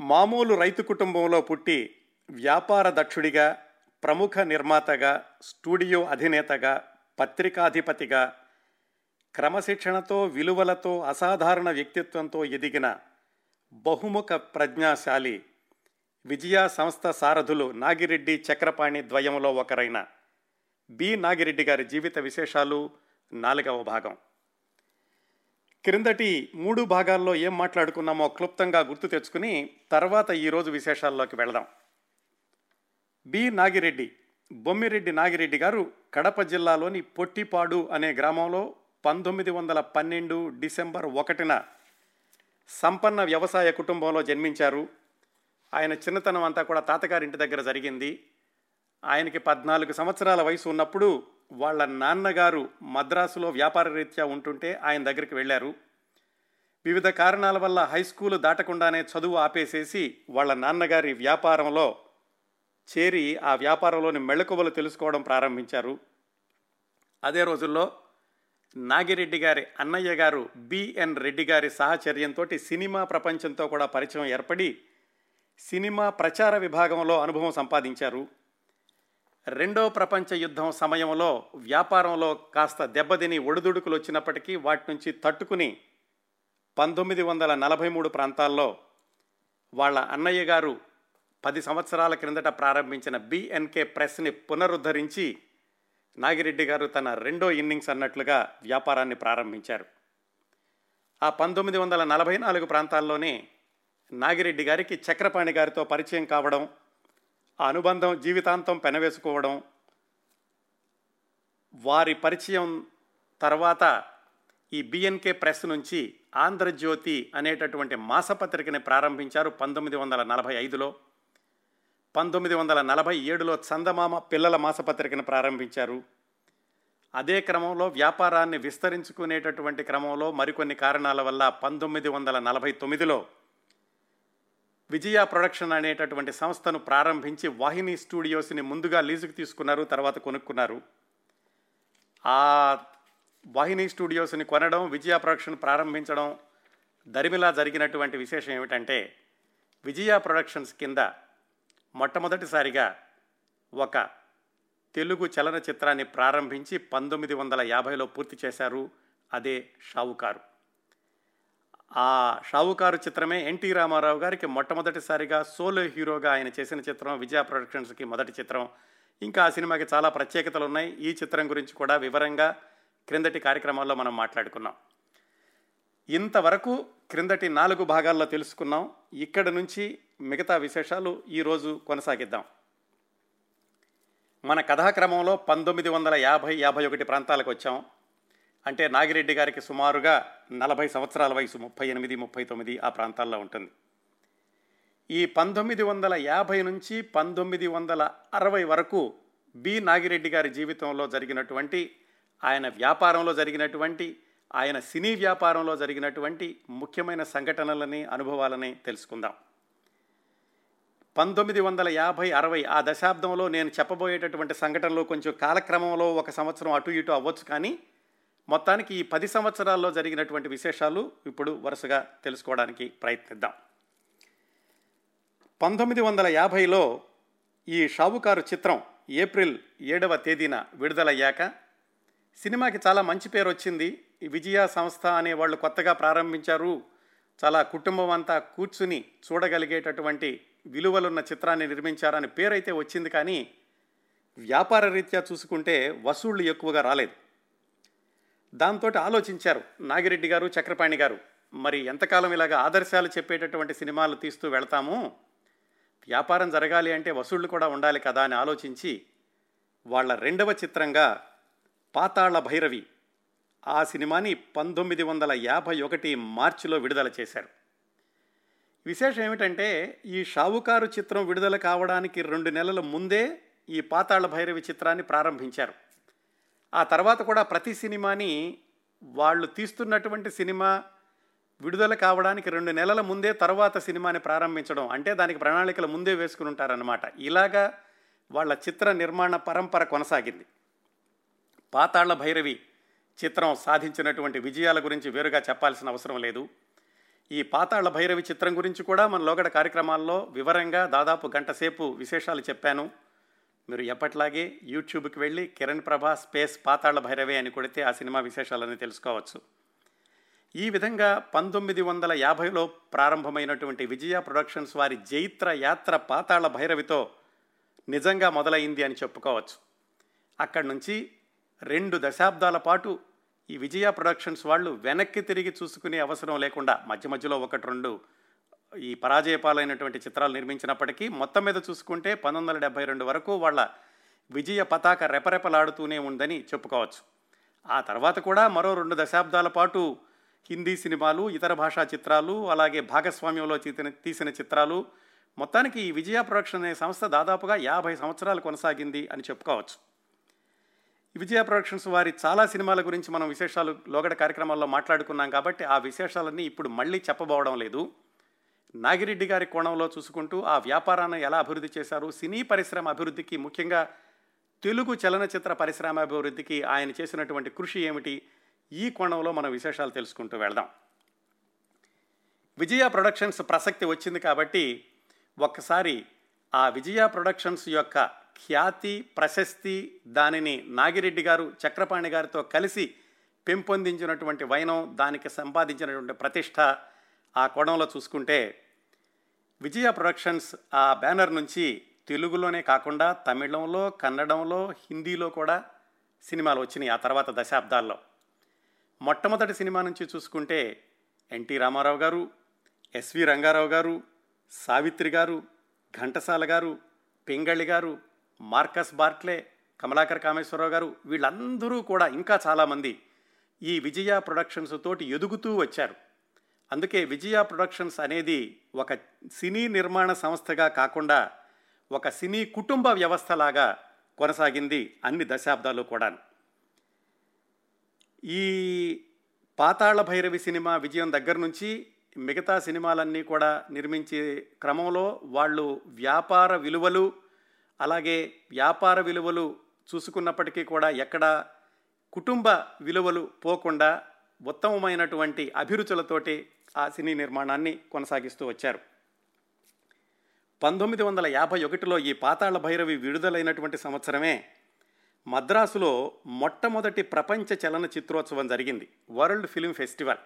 మామూలు రైతు కుటుంబంలో పుట్టి వ్యాపార దక్షుడిగా ప్రముఖ నిర్మాతగా స్టూడియో అధినేతగా పత్రికాధిపతిగా క్రమశిక్షణతో విలువలతో అసాధారణ వ్యక్తిత్వంతో ఎదిగిన బహుముఖ ప్రజ్ఞాశాలి విజయ సంస్థ సారథులు నాగిరెడ్డి చక్రపాణి ద్వయంలో ఒకరైన బి. నాగిరెడ్డి గారి జీవిత విశేషాలు నాలుగవ భాగం. క్రిందటి మూడు భాగాల్లో ఏం మాట్లాడుకున్నామో క్లుప్తంగా గుర్తు తెచ్చుకుని తర్వాత ఈరోజు విశేషాల్లోకి వెళదాం. బి. నాగిరెడ్డి. బొమ్మిరెడ్డి నాగిరెడ్డి గారు కడప జిల్లాలోని పొట్టిపాడు అనే గ్రామంలో పంతొమ్మిది వందల పన్నెండు డిసెంబర్ ఒకటిన సంపన్న వ్యవసాయ కుటుంబంలో జన్మించారు. ఆయన చిన్నతనం అంతా కూడా తాతగారింటి దగ్గర జరిగింది. ఆయనకి పద్నాలుగు సంవత్సరాల వయసు ఉన్నప్పుడు వాళ్ళ నాన్నగారు మద్రాసులో వ్యాపార రీత్యా ఉంటుంటే ఆయన దగ్గరికి వెళ్ళారు. వివిధ కారణాల వల్ల హై స్కూల్ దాటకుండానే చదువు ఆపేసేసి వాళ్ళ నాన్నగారి వ్యాపారంలో చేరి ఆ వ్యాపారంలోని మెళకువలు తెలుసుకోవడం ప్రారంభించారు. అదే రోజుల్లో నాగిరెడ్డి గారి అన్నయ్య గారు బిఎన్ రెడ్డి గారి సహచర్యంతో సినిమా ప్రపంచంతో కూడా పరిచయం ఏర్పడి సినిమా ప్రచార విభాగంలో అనుభవం సంపాదించారు. రెండో ప్రపంచ యుద్ధం సమయంలో వ్యాపారంలో కాస్త దెబ్బతిని ఒడిదుడుకులు వచ్చినప్పటికీ వాటి నుంచి తట్టుకుని పంతొమ్మిది వందల నలభై మూడు ప్రాంతాల్లో వాళ్ళ అన్నయ్య గారు పది సంవత్సరాల క్రిందట ప్రారంభించిన బిఎన్కే ప్రెస్ని పునరుద్ధరించి నాగిరెడ్డి గారు తన రెండో ఇన్నింగ్స్ అన్నట్లుగా వ్యాపారాన్ని ప్రారంభించారు. ఆ పంతొమ్మిది వందల నలభై నాలుగు ప్రాంతాల్లోనే నాగిరెడ్డి గారికి చక్రపాణి గారితో పరిచయం కావడం ఆ అనుబంధం జీవితాంతం పెనవేసుకోవడం వారి పరిచయం తర్వాత ఈ బిఎన్కే ప్రెస్ నుంచి ఆంధ్రజ్యోతి అనేటటువంటి మాసపత్రికని ప్రారంభించారు పంతొమ్మిది వందల నలభై ఐదులో. పంతొమ్మిది వందల నలభై ఏడులో చందమామ పిల్లల మాసపత్రికను ప్రారంభించారు. అదే క్రమంలో వ్యాపారాన్ని విస్తరించుకునేటటువంటి క్రమంలో మరికొన్ని కారణాల వల్ల పంతొమ్మిది వందల నలభై తొమ్మిదిలో విజయ ప్రొడక్షన్ అనేటటువంటి సంస్థను ప్రారంభించి వాహిని స్టూడియోస్ని ముందుగా లీజుకు తీసుకున్నారు తర్వాత కొనుక్కున్నారు. ఆ వాహిని స్టూడియోస్ని కొనడం విజయ ప్రొడక్షన్ ప్రారంభించడం దరిమిలా జరిగినటువంటి విశేషం ఏమిటంటే విజయ ప్రొడక్షన్స్ కింద మొట్టమొదటిసారిగా ఒక తెలుగు చలనచిత్రాన్ని ప్రారంభించి పంతొమ్మిది వందల యాభైలో పూర్తి చేశారు అదే షావుకారు. ఆ షావుకారు చిత్రమే ఎన్టీ రామారావు గారికి మొట్టమొదటిసారిగా సోలో హీరోగా ఆయన చేసిన చిత్రం విజయ ప్రొడక్షన్స్కి మొదటి చిత్రం. ఇంకా ఆ సినిమాకి చాలా ప్రత్యేకతలు ఉన్నాయి. ఈ చిత్రం గురించి కూడా వివరంగా క్రిందటి కార్యక్రమాల్లో మనం మాట్లాడుకున్నాం. ఇంతవరకు క్రిందటి నాలుగు భాగాల్లో తెలుసుకున్నాం. ఇక్కడ నుంచి మిగతా విశేషాలు ఈరోజు కొనసాగిద్దాం. మన కథాక్రమంలో పంతొమ్మిది వందల యాభై యాభై ఒకటి ప్రాంతాలకు వచ్చాం. అంటే నాగిరెడ్డి గారికి సుమారుగా నలభై సంవత్సరాల వయసు ముప్పై ఎనిమిది ముప్పై తొమ్మిది ఆ ప్రాంతాల్లో ఉంటుంది. ఈ పంతొమ్మిది వందల యాభై నుంచి పంతొమ్మిది వందల అరవై వరకు బి నాగిరెడ్డి గారి జీవితంలో జరిగినటువంటి ఆయన వ్యాపారంలో జరిగినటువంటి ఆయన సినీ వ్యాపారంలో జరిగినటువంటి ముఖ్యమైన సంఘటనలని అనుభవాలని తెలుసుకుందాం. పంతొమ్మిది వందల యాభై అరవై ఆ దశాబ్దంలో నేను చెప్పబోయేటటువంటి సంఘటనలు కొంచెం కాలక్రమంలో ఒక సంవత్సరం అటు ఇటు అవ్వచ్చు కానీ మొత్తానికి ఈ పది సంవత్సరాల్లో జరిగినటువంటి విశేషాలు ఇప్పుడు వరుసగా తెలుసుకోవడానికి ప్రయత్నిద్దాం. పంతొమ్మిది వందల యాభైలో ఈ షావుకారు చిత్రం ఏప్రిల్ ఏడవ తేదీన విడుదలయ్యాక సినిమాకి చాలా మంచి పేరు వచ్చింది. విజయ సంస్థ అనే వాళ్ళు కొత్తగా ప్రారంభించారు. చాలా కుటుంబం అంతా కూర్చుని చూడగలిగేటటువంటి విలువలున్న చిత్రాన్ని నిర్మించారని పేరైతే వచ్చింది కానీ వ్యాపార రీత్యా చూసుకుంటే వసూళ్ళు ఎక్కువగా రాలేదు. దాంతో ఆలోచించారు నాగిరెడ్డి గారు చక్రపాణి గారు. మరి ఎంతకాలం ఇలాగ ఆదర్శాలు చెప్పేటటువంటి సినిమాలు తీస్తూ వెళతాము? వ్యాపారం జరగాలి అంటే వసూళ్ళు కూడా ఉండాలి కదా అని ఆలోచించి వాళ్ళ రెండవ చిత్రంగా పాతాళ భైరవి ఆ సినిమాని పంతొమ్మిది వందల యాభై ఒకటి మార్చిలో విడుదల చేశారు. విశేషం ఏమిటంటే ఈ షావుకారు చిత్రం విడుదల కావడానికి రెండు నెలల ముందే ఈ పాతాళ భైరవి చిత్రాన్ని ప్రారంభించారు. ఆ తర్వాత కూడా ప్రతి సినిమాని వాళ్ళు తీస్తున్నటువంటి సినిమా విడుదల కావడానికి రెండు నెలల ముందే తర్వాత సినిమాని ప్రారంభించడం. అంటే దానికి ప్రణాళికలు ముందే వేసుకుని ఉంటారన్నమాట. ఇలాగా వాళ్ళ చిత్ర నిర్మాణ పరంపర కొనసాగింది. పాతాళ్ళ భైరవి చిత్రం సాధించినటువంటి విజయాల గురించి వేరుగా చెప్పాల్సిన అవసరం లేదు. ఈ పాతాళ భైరవి చిత్రం గురించి కూడా మన లోగడ కార్యక్రమాల్లో వివరంగా దాదాపు గంటసేపు విశేషాలు చెప్పాను. మీరు ఎప్పట్లాగే యూట్యూబ్కి వెళ్ళి కిరణ్ ప్రభా స్పేస్ పాతాళ భైరవే అని కొడితే ఆ సినిమా విశేషాలని తెలుసుకోవచ్చు. ఈ విధంగా పంతొమ్మిది వందల యాభైలో ప్రారంభమైనటువంటి విజయ ప్రొడక్షన్స్ వారి జైత్ర యాత్ర పాతాళ భైరవితో నిజంగా మొదలైంది అని చెప్పుకోవచ్చు. అక్కడి నుంచి రెండు దశాబ్దాల పాటు ఈ విజయ ప్రొడక్షన్స్ వాళ్ళు వెనక్కి తిరిగి చూసుకునే అవసరం లేకుండా మధ్య మధ్యలో ఒకటి రెండు ఈ పరాజయపాలైనటువంటి చిత్రాలు నిర్మించినప్పటికీ మొత్తం మీద చూసుకుంటే పంతొమ్మిది వందల డెబ్బై రెండు వరకు వాళ్ళ విజయ పతాక రెపరెపలాడుతూనే ఉందని చెప్పుకోవచ్చు. ఆ తర్వాత కూడా మరో రెండు దశాబ్దాల పాటు హిందీ సినిమాలు ఇతర భాషా చిత్రాలు అలాగే భాగస్వామ్యంలో తీసిన తీసిన చిత్రాలు మొత్తానికి ఈ విజయ ప్రొడక్షన్ అనే సంస్థ దాదాపుగా యాభై సంవత్సరాలు కొనసాగింది అని చెప్పుకోవచ్చు. విజయ ప్రొడక్షన్స్ వారి చాలా సినిమాల గురించి మనం విశేషాలు లోగడ కార్యక్రమాల్లో మాట్లాడుకున్నాం కాబట్టి ఆ విశేషాలన్నీ ఇప్పుడు మళ్ళీ చెప్పబోవడం లేదు. నాగిరెడ్డి గారి కోణంలో చూసుకుంటూ ఆ వ్యాపారాన్ని ఎలా అభివృద్ధి చేశారు సినీ పరిశ్రమ అభివృద్ధికి ముఖ్యంగా తెలుగు చలనచిత్ర పరిశ్రమ అభివృద్ధికి ఆయన చేసినటువంటి కృషి ఏమిటి ఈ కోణంలో మనం విశేషాలు తెలుసుకుంటూ వెళ్దాం. విజయ ప్రొడక్షన్స్ ప్రసక్తి వచ్చింది కాబట్టి ఒక్కసారి ఆ విజయ ప్రొడక్షన్స్ యొక్క ఖ్యాతి ప్రశస్తి దానిని నాగిరెడ్డి గారు చక్రపాణి గారితో కలిసి పెంపొందించినటువంటి వైనం దానికి సంపాదించినటువంటి ప్రతిష్ట ఆ కోణంలో చూసుకుంటే విజయ ప్రొడక్షన్స్ ఆ బ్యానర్ నుంచి తెలుగులోనే కాకుండా తమిళంలో కన్నడంలో హిందీలో కూడా సినిమాలు వచ్చినాయి ఆ తర్వాత దశాబ్దాల్లో. మొట్టమొదటి సినిమా నుంచి చూసుకుంటే ఎన్టీ రామారావు గారు ఎస్వి రంగారావు గారు సావిత్రి గారు ఘంటసాల గారు పింగళి గారు మార్కస్ బార్ట్లే కమలాకర్ కామేశ్వరరావు గారు వీళ్ళందరూ కూడా ఇంకా చాలామంది ఈ విజయ ప్రొడక్షన్స్ తోటి ఎదుగుతూ వచ్చారు. అందుకే విజయ ప్రొడక్షన్స్ అనేది ఒక సినీ నిర్మాణ సంస్థగా కాకుండా ఒక సినీ కుటుంబ వ్యవస్థలాగా కొనసాగింది అన్ని దశాబ్దాలు కూడా ఈ పాతాళ భైరవి సినిమా విజయం దగ్గర నుంచి మిగతా సినిమాలన్నీ కూడా నిర్మించే క్రమంలో వాళ్ళు వ్యాపార విలువలు అలాగే వ్యాపార విలువలు చూసుకున్నప్పటికీ కూడా ఎక్కడ కుటుంబ విలువలు పోకుండా ఉత్తమమైనటువంటి అభిరుచులతోటి ఆ సినీ నిర్మాణాన్ని కొనసాగిస్తూ వచ్చారు. పంతొమ్మిది వందల యాభై ఒకటిలో ఈ పాతాళ భైరవి విడుదలైనటువంటి సంవత్సరమే మద్రాసులో మొట్టమొదటి ప్రపంచ చలన చిత్రోత్సవం జరిగింది వరల్డ్ ఫిల్మ్ ఫెస్టివల్.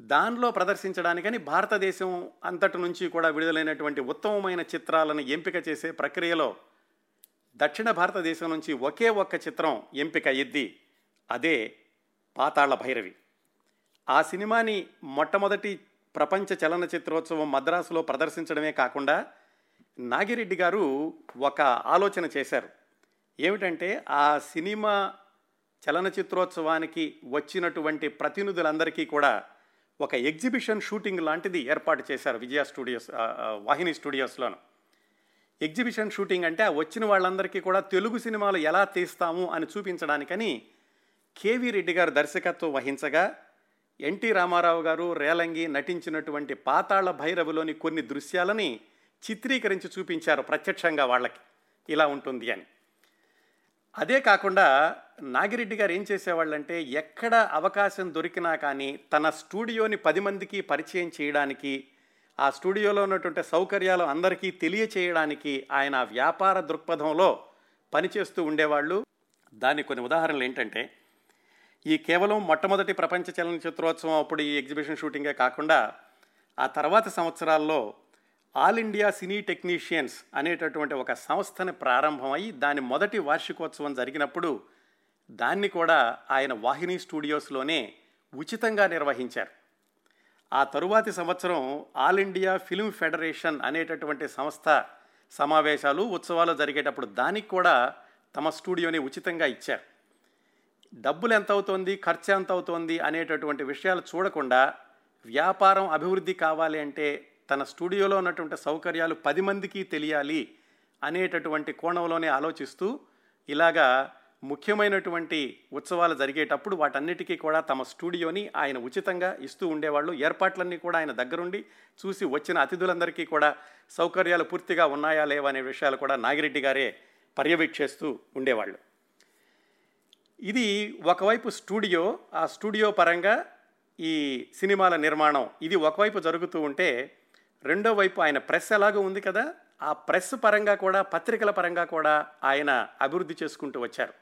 దానిలో ప్రదర్శించడానికని భారతదేశం అంతటి నుంచి కూడా విడుదలైనటువంటి ఉత్తమమైన చిత్రాలను ఎంపిక చేసే ప్రక్రియలో దక్షిణ భారతదేశం నుంచి ఒకే ఒక్క చిత్రం ఎంపిక అయ్యిద్ది అదే పాతాళ భైరవి. ఆ సినిమాని మొట్టమొదటి ప్రపంచ చలనచిత్రోత్సవం మద్రాసులో ప్రదర్శించడమే కాకుండా నాగిరెడ్డి గారు ఒక ఆలోచన చేశారు. ఏమిటంటే ఆ సినిమా చలనచిత్రోత్సవానికి వచ్చినటువంటి ప్రతినిధులందరికీ కూడా ఒక ఎగ్జిబిషన్ షూటింగ్ లాంటిది ఏర్పాటు చేశారు విజయ స్టూడియోస్ వాహిని స్టూడియోస్లోను. ఎగ్జిబిషన్ షూటింగ్ అంటే ఆ వచ్చిన వాళ్ళందరికీ కూడా తెలుగు సినిమాలు ఎలా తీస్తాము అని చూపించడానికని కేవీ రెడ్డి గారు దర్శకత్వం వహించగా ఎన్టీ రామారావు గారు రేలంగి నటించినటువంటి పాతాళ భైరవులోని కొన్ని దృశ్యాలని చిత్రీకరించి చూపించారు ప్రత్యక్షంగా వాళ్ళకి. ఇలా ఉంటుంది అని. అదే కాకుండా నాగిరెడ్డి గారు ఏం చేసేవాళ్ళంటే ఎక్కడ అవకాశం దొరికినా కానీ తన స్టూడియోని పది మందికి పరిచయం చేయడానికి ఆ స్టూడియోలో ఉన్నటువంటి సౌకర్యాలు అందరికీ తెలియచేయడానికి ఆయన వ్యాపార దృక్పథంలో పనిచేస్తూ ఉండేవాళ్ళు. దాని కొన్ని ఉదాహరణలు ఏంటంటే ఈ కేవలం మొట్టమొదటి ప్రపంచ చలనచిత్రోత్సవం అప్పుడు ఈ ఎగ్జిబిషన్ షూటింగే కాకుండా ఆ తర్వాత సంవత్సరాల్లో ఆల్ ఇండియా సినీ టెక్నీషియన్స్ అనేటటువంటి ఒక సంస్థని ప్రారంభమై దాని మొదటి వార్షికోత్సవం జరిగినప్పుడు దాన్ని కూడా ఆయన వాహిని స్టూడియోస్లోనే ఉచితంగా నిర్వహించారు. ఆ తరువాతి సంవత్సరం ఆల్ ఇండియా ఫిల్మ్ ఫెడరేషన్ అనేటటువంటి సంస్థ సమావేశాలు ఉత్సవాలు జరిగేటప్పుడు దానికి కూడా తమ స్టూడియోని ఉచితంగా ఇచ్చారు. డబ్బులు ఎంత అవుతోంది ఖర్చు ఎంత అవుతోంది అనేటటువంటి విషయాలు చూడకుండా వ్యాపారం అభివృద్ధి కావాలి అంటే తన స్టూడియోలో ఉన్నటువంటి సౌకర్యాలు పది మందికి తెలియాలి అనేటటువంటి కోణంలోనే ఆలోచిస్తూ ఇలాగా ముఖ్యమైనటువంటి ఉత్సవాలు జరిగేటప్పుడు వాటన్నిటికీ కూడా తమ స్టూడియోని ఆయన ఉచితంగా ఇస్తూ ఉండేవాళ్ళు. ఏర్పాట్లన్నీ కూడా ఆయన దగ్గరుండి చూసి వచ్చిన అతిథులందరికీ కూడా సౌకర్యాలు పూర్తిగా ఉన్నాయా లేవా అనే విషయాలు కూడా నాగిరెడ్డి గారే పర్యవేక్షిస్తూ ఉండేవాళ్ళు. ఇది ఒకవైపు స్టూడియో ఆ స్టూడియో పరంగా ఈ సినిమాల నిర్మాణం. ఇది ఒకవైపు జరుగుతూ ఉంటే రెండో వైపు ఆయన ప్రెస్ ఎలాగో ఉంది కదా ఆ ప్రెస్ పరంగా కూడా పత్రికల పరంగా కూడా ఆయన అభివృద్ధి చేసుకుంటూ వచ్చారు.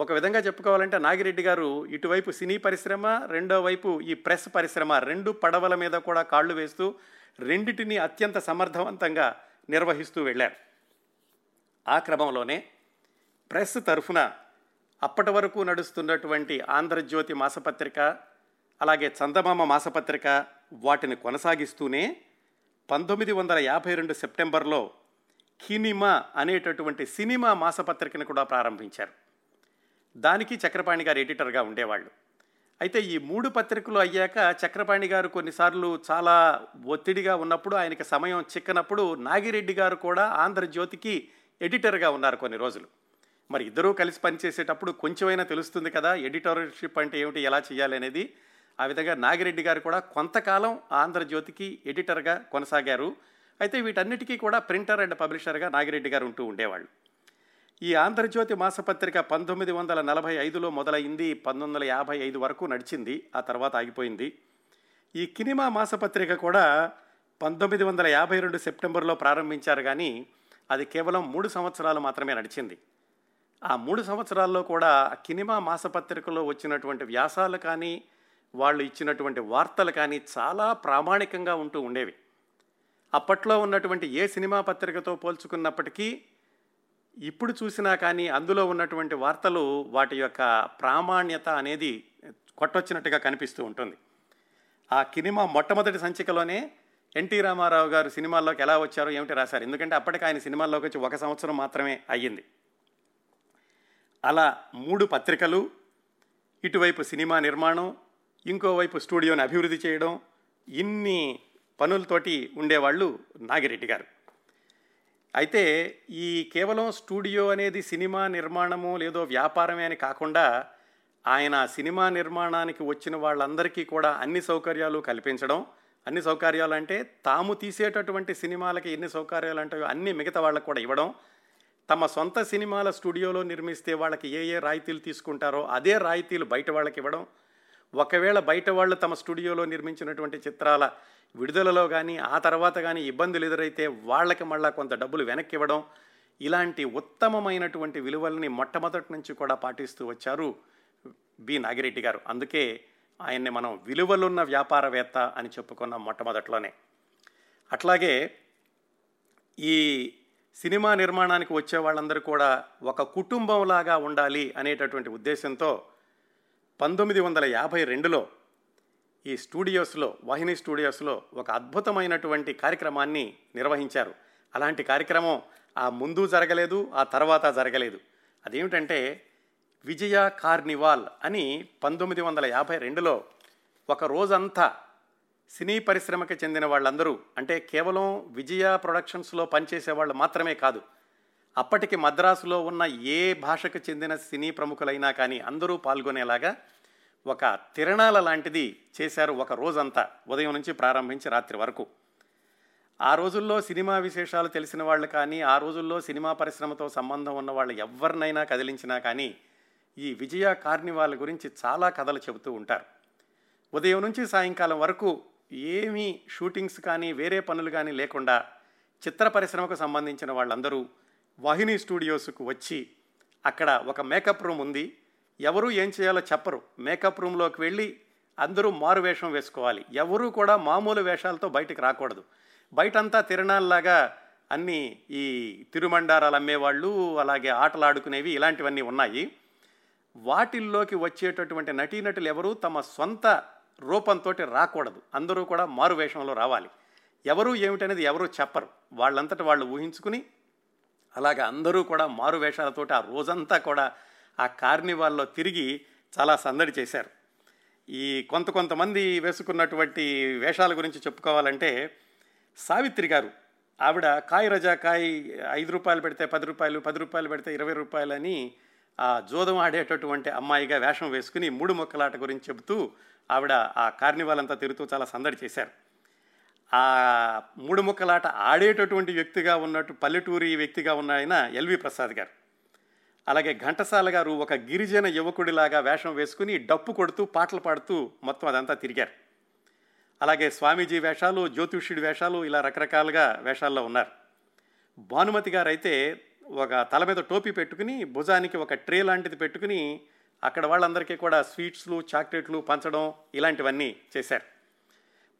ఒక విధంగా చెప్పుకోవాలంటే నాగిరెడ్డి గారు ఇటువైపు సినీ పరిశ్రమ రెండో వైపు ఈ ప్రెస్ పరిశ్రమ రెండు పడవల మీద కూడా కాళ్ళు వేస్తూ రెండిటిని అత్యంత సమర్థవంతంగా నిర్వహిస్తూ వెళ్ళారు. ఆ క్రమంలోనే ప్రెస్ తరఫున అప్పటి వరకు నడుస్తున్నటువంటి ఆంధ్రజ్యోతి మాసపత్రిక అలాగే చందమామ మాసపత్రిక వాటిని కొనసాగిస్తూనే పంతొమ్మిది వందల యాభై రెండు సెప్టెంబర్లో కినిమా అనేటటువంటి సినిమా మాసపత్రికను కూడా ప్రారంభించారు. దానికి చక్రపాణి గారు ఎడిటర్గా ఉండేవాళ్ళు. అయితే ఈ మూడు పత్రికలు అయ్యాక చక్రపాణి గారు కొన్నిసార్లు చాలా ఒత్తిడిగా ఉన్నప్పుడు ఆయనకి సమయం చిక్కనప్పుడు నాగిరెడ్డి గారు కూడా ఆంధ్రజ్యోతికి ఎడిటర్గా ఉన్నారు కొన్ని రోజులు. మరి ఇద్దరూ కలిసి పనిచేసేటప్పుడు కొంచెమైనా తెలుస్తుంది కదా ఎడిటర్షిప్ అంటే ఏమిటి ఎలా చేయాలి అనేది. ఆ విధంగా నాగిరెడ్డి గారు కూడా కొంతకాలం ఆంధ్రజ్యోతికి ఎడిటర్గా కొనసాగారు. అయితే వీటన్నిటికీ కూడా ప్రింటర్ అండ్ పబ్లిషర్గా నాగిరెడ్డి గారు ఉంటూ ఉండేవాళ్ళు. ఈ ఆంధ్రజ్యోతి మాసపత్రిక పంతొమ్మిది వందల నలభై ఐదులో మొదలైంది పంతొమ్మిది వందల యాభై ఐదు వరకు నడిచింది ఆ తర్వాత ఆగిపోయింది. ఈ కినిమా మాసపత్రిక కూడా పంతొమ్మిది వందల యాభై రెండు సెప్టెంబర్లో ప్రారంభించారు కానీ అది కేవలం మూడు సంవత్సరాలు మాత్రమే నడిచింది. ఆ మూడు సంవత్సరాల్లో కూడా కినిమా మాసపత్రికలో వచ్చినటువంటి వ్యాసాలు కానీ వాళ్ళు ఇచ్చినటువంటి వార్తలు కానీ చాలా ప్రామాణికంగా ఉంటూ ఉండేవి. అప్పట్లో ఉన్నటువంటి ఏ సినిమా పత్రికతో పోల్చుకున్నప్పటికీ ఇప్పుడు చూసినా కానీ అందులో ఉన్నటువంటి వార్తలు వాటి యొక్క ప్రామాణ్యత అనేది కొట్టొచ్చినట్టుగా కనిపిస్తూ ఉంటుంది. ఆ కినిమా మొట్టమొదటి సంచికలోనే ఎన్టీ రామారావు గారు సినిమాల్లోకి ఎలా వచ్చారో ఏమిటి రాశారు? ఎందుకంటే అప్పటికి ఆయన సినిమాల్లోకి వచ్చి ఒక సంవత్సరం మాత్రమే అయ్యింది. అలా మూడు పత్రికలు ఇటువైపు సినిమా నిర్మాణం ఇంకోవైపు స్టూడియోని అభివృద్ధి చేయడం ఇన్ని పనులతోటి ఉండేవాళ్ళు నాగిరెడ్డి గారు. అయితే ఈ కేవలం స్టూడియో అనేది సినిమా నిర్మాణము లేదో వ్యాపారమే అని కాకుండా ఆయన సినిమా నిర్మాణానికి వచ్చిన వాళ్ళందరికీ కూడా అన్ని సౌకర్యాలు కల్పించడం అన్ని సౌకర్యాలు అంటే తాము తీసేటటువంటి సినిమాలకి ఎన్ని సౌకర్యాలు అంటాయో అన్ని మిగతా వాళ్ళకు కూడా ఇవ్వడం తమ సొంత సినిమాల స్టూడియోలో నిర్మిస్తే వాళ్ళకి ఏ ఏ రాయితీలు తీసుకుంటారో అదే రాయితీలు బయట వాళ్ళకి ఇవ్వడం. ఒకవేళ బయట వాళ్ళు తమ స్టూడియోలో నిర్మించినటువంటి చిత్రాల విడుదలలో కానీ ఆ తర్వాత కానీ ఇబ్బందులు ఎదురైతే వాళ్ళకి మళ్ళా కొంత డబ్బులు వెనక్కి ఇవ్వడం. ఇలాంటి ఉత్తమమైనటువంటి విలువల్ని మొట్టమొదటి నుంచి కూడా పాటిస్తూ వచ్చారు బి. నాగిరెడ్డి గారు. అందుకే ఆయన్ని మనం విలువలున్న వ్యాపారవేత్త అని చెప్పుకున్నాం మొట్టమొదట్లోనే. అట్లాగే ఈ సినిమా నిర్మాణానికి వచ్చే వాళ్ళందరూ కూడా ఒక కుటుంబంలాగా ఉండాలి అనేటటువంటి ఉద్దేశంతో పంతొమ్మిది వందల యాభై రెండులో ఈ స్టూడియోస్లో వాహిని స్టూడియోస్లో ఒక అద్భుతమైనటువంటి కార్యక్రమాన్ని నిర్వహించారు. అలాంటి కార్యక్రమం ఆ ముందు జరగలేదు ఆ తర్వాత జరగలేదు. అదేమిటంటే విజయ కార్నివాల్ అని పంతొమ్మిది వందల యాభై రెండులో ఒక రోజంతా సినీ పరిశ్రమకి చెందిన వాళ్ళందరూ అంటే కేవలం విజయ ప్రొడక్షన్స్లో పనిచేసే వాళ్ళు మాత్రమే కాదు అప్పటికి మద్రాసులో ఉన్న ఏ భాషకు చెందిన సినీ ప్రముఖులైనా కానీ అందరూ పాల్గొనేలాగా ఒక తిరణాల లాంటిది చేశారు ఒక రోజంతా ఉదయం నుంచి ప్రారంభించి రాత్రి వరకు. ఆ రోజుల్లో సినిమా విశేషాలు తెలిసిన వాళ్ళు కానీ ఆ రోజుల్లో సినిమా పరిశ్రమతో సంబంధం ఉన్న వాళ్ళు ఎవరినైనా కదిలించినా కానీ ఈ విజయ కార్నివాల్ గురించి చాలా కథలు చెబుతూ ఉంటారు. ఉదయం నుంచి సాయంకాలం వరకు ఏమీ షూటింగ్స్ కానీ వేరే పనులు కానీ లేకుండా చిత్ర పరిశ్రమకు సంబంధించిన వాళ్ళందరూ వాహిని స్టూడియోస్కు వచ్చి అక్కడ ఒక మేకప్ రూమ్ ఉంది. ఎవరు ఏం చేయాలో చెప్పరు. మేకప్ రూమ్లోకి వెళ్ళి అందరూ మారు వేషం వేసుకోవాలి. ఎవరూ కూడా మామూలు వేషాలతో బయటికి రాకూడదు. బయటంతా తిరణాల్లాగా అన్ని ఈ తిరుమండారాలు అమ్మేవాళ్ళు అలాగే ఆటలు ఆడుకునేవి ఇలాంటివన్నీ ఉన్నాయి. వాటిల్లోకి వచ్చేటటువంటి నటీనటులు ఎవరు? తమ సొంత రూపంతో రాకూడదు. అందరూ కూడా మారు వేషంలో రావాలి. ఎవరు ఏమిటనేది ఎవరూ చెప్పరు. వాళ్ళంతట వాళ్ళు ఊహించుకుని అలాగ అందరూ కూడా మారు వేషాలతోటి ఆ రోజంతా కూడా ఆ కార్నివాల్లో తిరిగి చాలా సందడి చేశారు. ఈ కొంత కొంతమంది వేసుకున్నటువంటి వేషాల గురించి చెప్పుకోవాలంటే సావిత్రి గారు ఆవిడ కాయ రజా కాయ్ ఐదు రూపాయలు పెడితే పది రూపాయలు పది రూపాయలు పెడితే ఇరవై రూపాయలని ఆ జోదం ఆడేటటువంటి అమ్మాయిగా వేషం వేసుకుని మూడు మొక్కలాట గురించి చెబుతూ ఆవిడ ఆ కార్నివాల్ అంతా తిరుగుతూ చాలా సందడి చేశారు. ఆ మూడు ముక్కలాట ఆడేటటువంటి వ్యక్తిగా ఉన్నట్టు పల్లెటూరి వ్యక్తిగా ఉన్న ఆయన ఎల్వి ప్రసాద్ గారు. అలాగే ఘంటసాల గారు ఒక గిరిజన యువకుడిలాగా వేషం వేసుకుని డప్పు కొడుతూ పాటలు పాడుతూ మొత్తం అదంతా తిరిగారు. అలాగే స్వామీజీ వేషాలు జ్యోతిష్యుడి వేషాలు ఇలా రకరకాలుగా వేషాల్లో ఉన్నారు. భానుమతి గారు అయితే ఒక తల మీద టోపీ పెట్టుకుని భుజానికి ఒక ట్రే లాంటిది పెట్టుకుని అక్కడ వాళ్ళందరికీ కూడా స్వీట్స్లు చాక్లెట్లు పంచడం ఇలాంటివన్నీ చేశారు.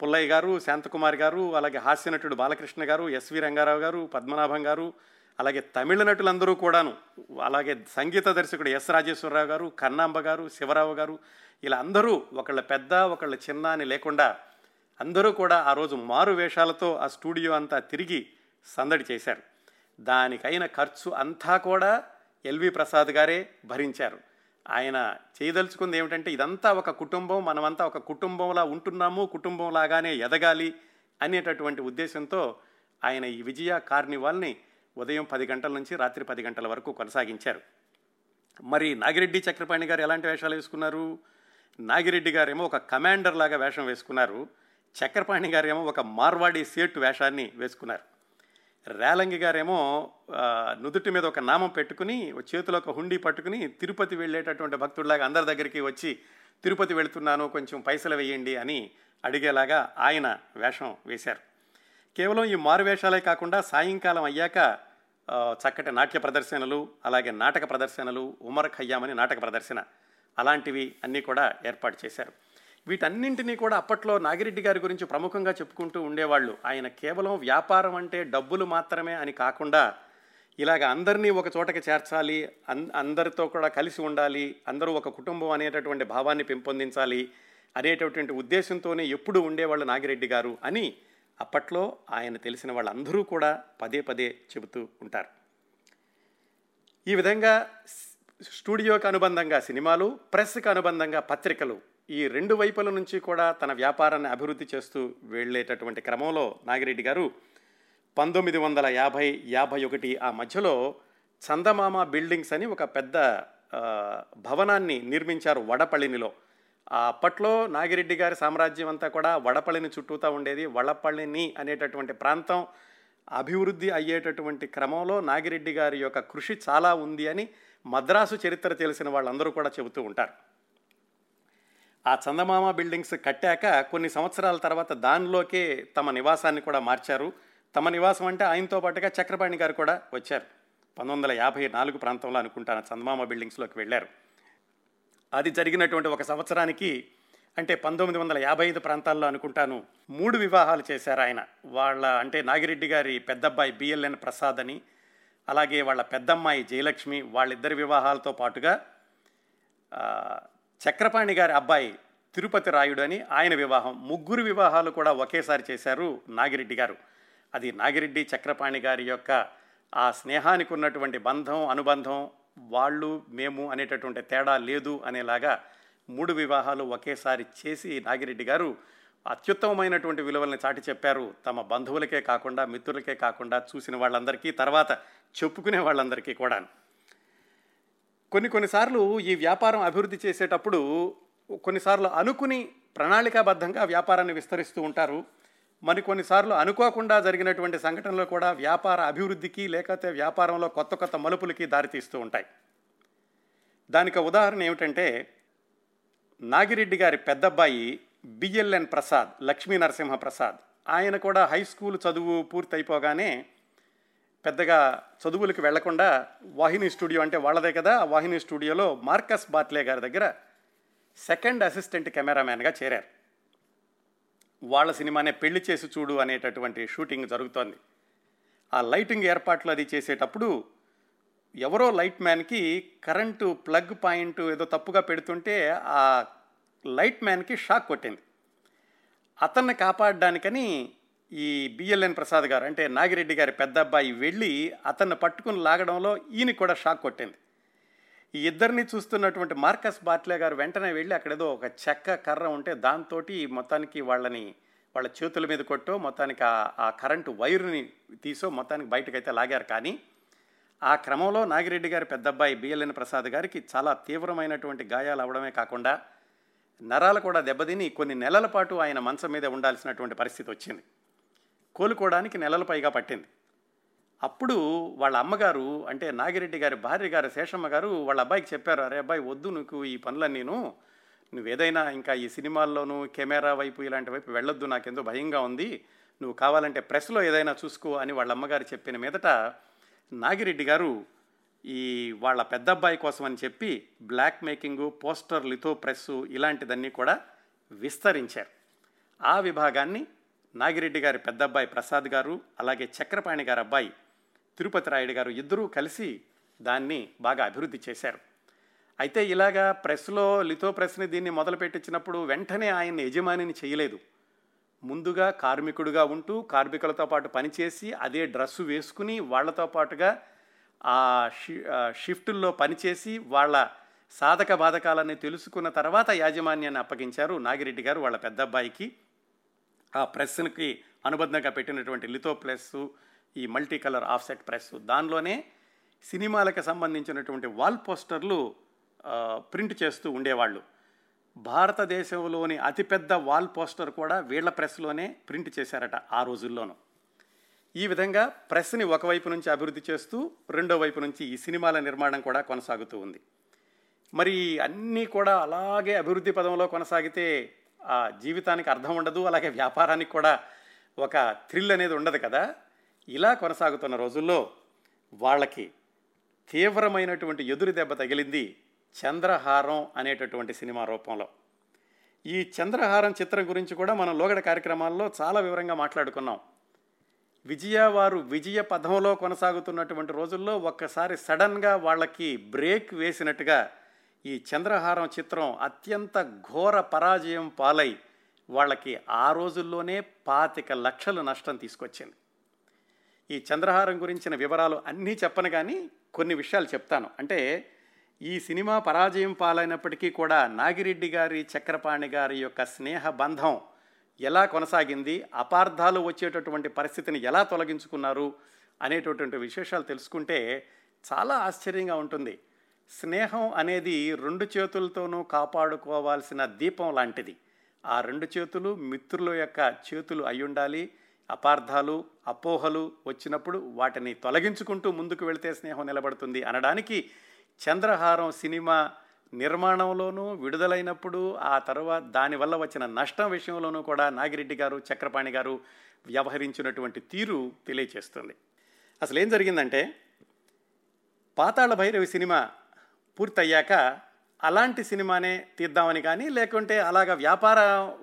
పుల్లయ్య గారు శాంతకుమార్ గారు అలాగే హాస్యనటుడు బాలకృష్ణ గారు ఎస్వి రంగారావు గారు పద్మనాభం గారు అలాగే తమిళ నటులందరూ కూడాను అలాగే సంగీత దర్శకుడు ఎస్ రాజేశ్వరరావు గారు కన్నాంబ గారు శివరావు గారు ఇలా అందరూ ఒకళ్ళ పెద్ద ఒకళ్ళ చిన్న అని లేకుండా అందరూ కూడా ఆ రోజు మారు వేషాలతో ఆ స్టూడియో అంతా తిరిగి సందడి చేశారు. దానికైన ఖర్చు అంతా కూడా ఎల్వి ప్రసాద్ గారే భరించారు. ఆయన చేయదలుచుకుంది ఏమిటంటే ఇదంతా ఒక కుటుంబం మనమంతా ఒక కుటుంబంలా ఉంటున్నాము కుటుంబంలాగానే ఎదగాలి అనేటటువంటి ఉద్దేశంతో ఆయన ఈ విజయ కార్నివాల్ని ఉదయం పది గంటల నుంచి రాత్రి పది గంటల వరకు కొనసాగించారు. మరి నాగిరెడ్డి చక్రపాణి గారు ఎలాంటి వేషాలు వేసుకున్నారు? నాగిరెడ్డి గారేమో ఒక కమాండర్ లాగా వేషం వేసుకున్నారు. చక్రపాణి గారేమో ఒక మార్వాడి సేటు వేషాన్ని వేసుకున్నారు. రేలంగి గారేమో నుదుటి మీద ఒక నామం పెట్టుకుని ఓ చేతిలో ఒక హుండీ పట్టుకుని తిరుపతి వెళ్ళేటటువంటి భక్తుడిలాగా అందరి దగ్గరికి వచ్చి తిరుపతి వెళ్తున్నాను కొంచెం పైసలు వేయండి అని అడిగేలాగా ఆయన వేషం వేశారు. కేవలం ఈ మారు వేషాలే కాకుండా సాయంకాలం అయ్యాక చక్కటి నాట్య ప్రదర్శనలు అలాగే నాటక ప్రదర్శనలు ఉమర్ ఖయ్యామని నాటక ప్రదర్శన అలాంటివి అన్నీ కూడా ఏర్పాటు చేశారు. వీటన్నింటినీ కూడా అప్పట్లో నాగిరెడ్డి గారి గురించి ప్రముఖంగా చెప్పుకుంటూ ఉండేవాళ్ళు. ఆయన కేవలం వ్యాపారం అంటే డబ్బులు మాత్రమే అని కాకుండా ఇలాగ అందరినీ ఒక చోటకి చేర్చాలి అన్ అందరితో కూడా కలిసి ఉండాలి అందరూ ఒక కుటుంబం అనేటటువంటి భావాన్ని పెంపొందించాలి అనేటటువంటి ఉద్దేశంతోనే ఎప్పుడు ఉండేవాళ్ళు నాగిరెడ్డి గారు అని అప్పట్లో ఆయన తెలిసిన వాళ్ళందరూ కూడా పదే పదే చెబుతూ ఉంటారు. ఈ విధంగా స్టూడియోకి అనుబంధంగా సినిమాలు ప్రెస్కి అనుబంధంగా పత్రికలు ఈ రెండు వైపుల నుంచి కూడా తన వ్యాపారాన్ని అభివృద్ధి చేస్తూ వెళ్ళేటటువంటి క్రమంలో నాగిరెడ్డి గారు పంతొమ్మిది వందల యాభై యాభై ఒకటి ఆ మధ్యలో చందమామ బిల్డింగ్స్ అని ఒక పెద్ద భవనాన్ని నిర్మించారు వడపళినిలో అప్పట్లో నాగిరెడ్డి గారి సామ్రాజ్యం అంతా కూడా వడపళిని చుట్టూతా ఉండేది. వడపళిని అనేటటువంటి ప్రాంతం అభివృద్ధి అయ్యేటటువంటి క్రమంలో నాగిరెడ్డి గారి యొక్క కృషి చాలా ఉంది అని మద్రాసు చరిత్ర తెలిసిన వాళ్ళందరూ కూడా చెబుతూ ఉంటారు. ఆ చందమామ బిల్డింగ్స్ కట్టాక కొన్ని సంవత్సరాల తర్వాత దానిలోకే తమ నివాసాన్ని కూడా మార్చారు. తమ నివాసం అంటే ఆయనతో పాటుగా చక్రపాణి గారు కూడా వచ్చారు. పంతొమ్మిది వందల యాభై నాలుగు ప్రాంతంలో అనుకుంటాను చందమామ బిల్డింగ్స్లోకి వెళ్ళారు. అది జరిగినటువంటి ఒక సంవత్సరానికి అంటే పంతొమ్మిది వందల యాభై ఐదు ప్రాంతాల్లో అనుకుంటాను మూడు వివాహాలు చేశారు ఆయన. వాళ్ళ అంటే నాగిరెడ్డి గారి పెద్దబ్బాయి బిఎల్ఎన్ ప్రసాద్ అని అలాగే వాళ్ళ పెద్దమ్మాయి జయలక్ష్మి వాళ్ళిద్దరి వివాహాలతో పాటుగా చక్రపాణి గారి అబ్బాయి తిరుపతి రాయుడు అని ఆయన వివాహం. ముగ్గురు వివాహాలు కూడా ఒకేసారి చేశారు నాగిరెడ్డి గారు. అది నాగిరెడ్డి చక్రపాణి గారి యొక్క ఆ స్నేహానికి ఉన్నటువంటి బంధం అనుబంధం వాళ్ళు మేము అనేటటువంటి తేడా లేదు అనేలాగా మూడు వివాహాలు ఒకేసారి చేసి నాగిరెడ్డి గారు అత్యుత్తమమైనటువంటి విలువల్ని చాటి చెప్పారు. తమ బంధువులకే కాకుండా మిత్రులకే కాకుండా చూసిన వాళ్ళందరికీ తర్వాత చెప్పుకునే వాళ్ళందరికీ కూడా కొన్ని కొన్నిసార్లు ఈ వ్యాపారం అభివృద్ధి చేసేటప్పుడు కొన్నిసార్లు అనుకుని ప్రణాళికాబద్ధంగా వ్యాపారాన్ని విస్తరిస్తూ ఉంటారు. మరి కొన్నిసార్లు అనుకోకుండా జరిగినటువంటి సంఘటనలు కూడా వ్యాపార అభివృద్ధికి లేకపోతే వ్యాపారంలో కొత్త కొత్త మలుపులకి దారితీస్తూ ఉంటాయి. దానికి ఉదాహరణ ఏమిటంటే నాగిరెడ్డి గారి పెద్దబ్బాయి బిఎల్ఎన్ ప్రసాద్ లక్ష్మీ నరసింహ ప్రసాద్. ఆయన కూడా హై స్కూల్ చదువు పూర్తయిపోగానే పెద్దగా చదువులకు వెళ్ళకుండా వాహిని స్టూడియో అంటే వాళ్ళదే కదా ఆ వాహిని స్టూడియోలో మార్కస్ బాట్లే గారి దగ్గర సెకండ్ అసిస్టెంట్ కెమెరామ్యాన్గా చేరారు. వాళ్ళ సినిమానే పెళ్ళి చేసి చూడు అనేటటువంటి షూటింగ్ జరుగుతోంది. ఆ లైటింగ్ ఏర్పాట్లు అది చేసేటప్పుడు ఎవరో లైట్ మ్యాన్కి కరెంటు ప్లగ్ పాయింట్ ఏదో తప్పుగా పెడుతుంటే ఆ లైట్ మ్యాన్కి షాక్ కొట్టింది. అతన్ని కాపాడడానికని ఈ బిఎల్ఎన్ ప్రసాద్ గారు అంటే నాగిరెడ్డి గారి పెద్ద అబ్బాయి వెళ్ళి అతన్ని పట్టుకుని లాగడంలో ఈయనకి కూడా షాక్ కొట్టింది. ఈ ఇద్దరిని చూస్తున్నటువంటి మార్కస్ బాట్లే గారు వెంటనే వెళ్ళి అక్కడేదో ఒక చెక్క కర్ర ఉంటే దాంతో మొత్తానికి వాళ్ళని వాళ్ళ చేతుల మీద కొట్టో మొత్తానికి ఆ- ఆ కరెంటు వైరుని తీసో మొత్తానికి బయటకైతే లాగారు. కానీ ఆ క్రమంలో నాగిరెడ్డి గారి పెద్దబ్బాయి బిఎల్ఎన్ ప్రసాద్ గారికి చాలా తీవ్రమైనటువంటి గాయాలు అవడమే కాకుండా నరాలు కూడా దెబ్బతిని కొన్ని నెలల పాటు ఆయన మంచం మీద ఉండాల్సినటువంటి పరిస్థితి వచ్చింది. కోలుకోవడానికి నెలల పైగా పట్టింది. అప్పుడు వాళ్ళ అమ్మగారు అంటే నాగిరెడ్డి గారి భార్య గారు శేషమ్మ గారు వాళ్ళ అబ్బాయికి చెప్పారు అరే అబ్బాయి వద్దు నువ్వు ఈ పనులన్నీ నువ్వు ఏదైనా ఇంకా ఈ సినిమాల్లోనూ కెమెరా వైపు ఇలాంటి వైపు వెళ్ళొద్దు నాకెంతో భయంగా ఉంది. నువ్వు కావాలంటే ప్రెస్లో ఏదైనా చూసుకో అని వాళ్ళ అమ్మగారు చెప్పిన మీదట నాగిరెడ్డి గారు ఈ వాళ్ళ పెద్ద అబ్బాయి కోసం అని చెప్పి block making poster litho press ఇలాంటిదన్నీ కూడా విస్తరించారు. ఆ విభాగాన్ని నాగిరెడ్డి గారి పెద్ద అబ్బాయి ప్రసాద్ గారు అలాగే చక్రపాణి గారి అబ్బాయి తిరుపతి రాయుడు గారు ఇద్దరూ కలిసి దాన్ని బాగా అభివృద్ధి చేశారు. అయితే ఇలాగా ప్రెస్లో లిథో ప్రెస్ని దీన్ని మొదలుపెట్టించినప్పుడు వెంటనే ఆయన్ని యజమానిని చేయలేదు. ముందుగా కార్మికుడుగా ఉంటూ కార్మికులతో పాటు పనిచేసి అదే డ్రెస్సు వేసుకుని వాళ్ళతో పాటుగా ఆ షి షిఫ్టుల్లో పనిచేసి వాళ్ళ సాధక బాధకాలన్నీ తెలుసుకున్న తర్వాత యాజమాన్యాన్ని అప్పగించారు నాగిరెడ్డి గారు వాళ్ళ పెద్ద అబ్బాయికి ఆ ప్రెస్కి అనుబంధంగా పెట్టినటువంటి లితో ప్రెస్ ఈ మల్టీ కలర్ ఆఫ్సెట్ ప్రెస్ దానిలోనే సినిమాలకు సంబంధించినటువంటి వాల్ పోస్టర్లు ప్రింట్ చేస్తూ ఉండేవాళ్ళు. భారతదేశంలోని అతిపెద్ద వాల్ పోస్టర్ కూడా వీళ్ళ ప్రెస్లోనే ప్రింట్ చేశారట ఆ రోజుల్లోనూ. ఈ విధంగా ప్రెస్ని ఒకవైపు నుంచి అభివృద్ధి చేస్తూ రెండో వైపు నుంచి ఈ సినిమాల నిర్మాణం కూడా కొనసాగుతూ ఉంది. మరి అన్నీ కూడా అలాగే అభివృద్ధి పదంలో కొనసాగితే ఆ జీవితానికి అర్థం ఉండదు అలాగే వ్యాపారానికి కూడా ఒక థ్రిల్ అనేది ఉండదు కదా. ఇలా కొనసాగుతున్న రోజుల్లో వాళ్ళకి తీవ్రమైనటువంటి ఎదురు దెబ్బ తగిలింది చంద్రహారం అనేటటువంటి సినిమా రూపంలో. ఈ చంద్రహారం చిత్రం గురించి కూడా మనం లోగడ కార్యక్రమాల్లో చాలా వివరంగా మాట్లాడుకున్నాం. విజయ వారు విజయ పథంలో కొనసాగుతున్నటువంటి రోజుల్లో ఒక్కసారి సడన్గా వాళ్ళకి బ్రేక్ వేసినట్టుగా ఈ చంద్రహారం చిత్రం అత్యంత ఘోర పరాజయం పాలై వాళ్ళకి ఆ రోజుల్లోనే పాతిక లక్షలు నష్టం తీసుకొచ్చింది. ఈ చంద్రహారం గురించిన వివరాలు అన్నీ చెప్పను కానీ కొన్ని విషయాలు చెప్తాను. అంటే ఈ సినిమా పరాజయం పాలైనప్పటికీ కూడా నాగిరెడ్డి గారి చక్రపాణి గారి యొక్క స్నేహ బంధం ఎలా కొనసాగింది అపార్థాలు వచ్చేటటువంటి పరిస్థితిని ఎలా తొలగించుకున్నారు అనేటటువంటి విశేషాలు తెలుసుకుంటే చాలా ఆశ్చర్యంగా ఉంటుంది. స్నేహం అనేది రెండు చేతులతోనూ కాపాడుకోవాల్సిన దీపం లాంటిది. ఆ రెండు చేతులు మిత్రుల యొక్క చేతులు అయ్యుండాలి. అపార్థాలు అపోహలు వచ్చినప్పుడు వాటిని తొలగించుకుంటూ ముందుకు వెళితే స్నేహం నిలబడుతుంది అనడానికి చంద్రహారం సినిమా నిర్మాణంలోనూ విడుదలైనప్పుడు ఆ తర్వాత దానివల్ల వచ్చిన నష్టం విషయంలోనూ కూడా నాగిరెడ్డి గారు చక్రపాణి గారు వ్యవహరించినటువంటి తీరు తెలియచేస్తుంది. అసలు ఏం జరిగిందంటే పాతాళ భైరవి సినిమా పూర్తయ్యాక అలాంటి సినిమానే తీద్దామని కానీ లేకుంటే అలాగ వ్యాపార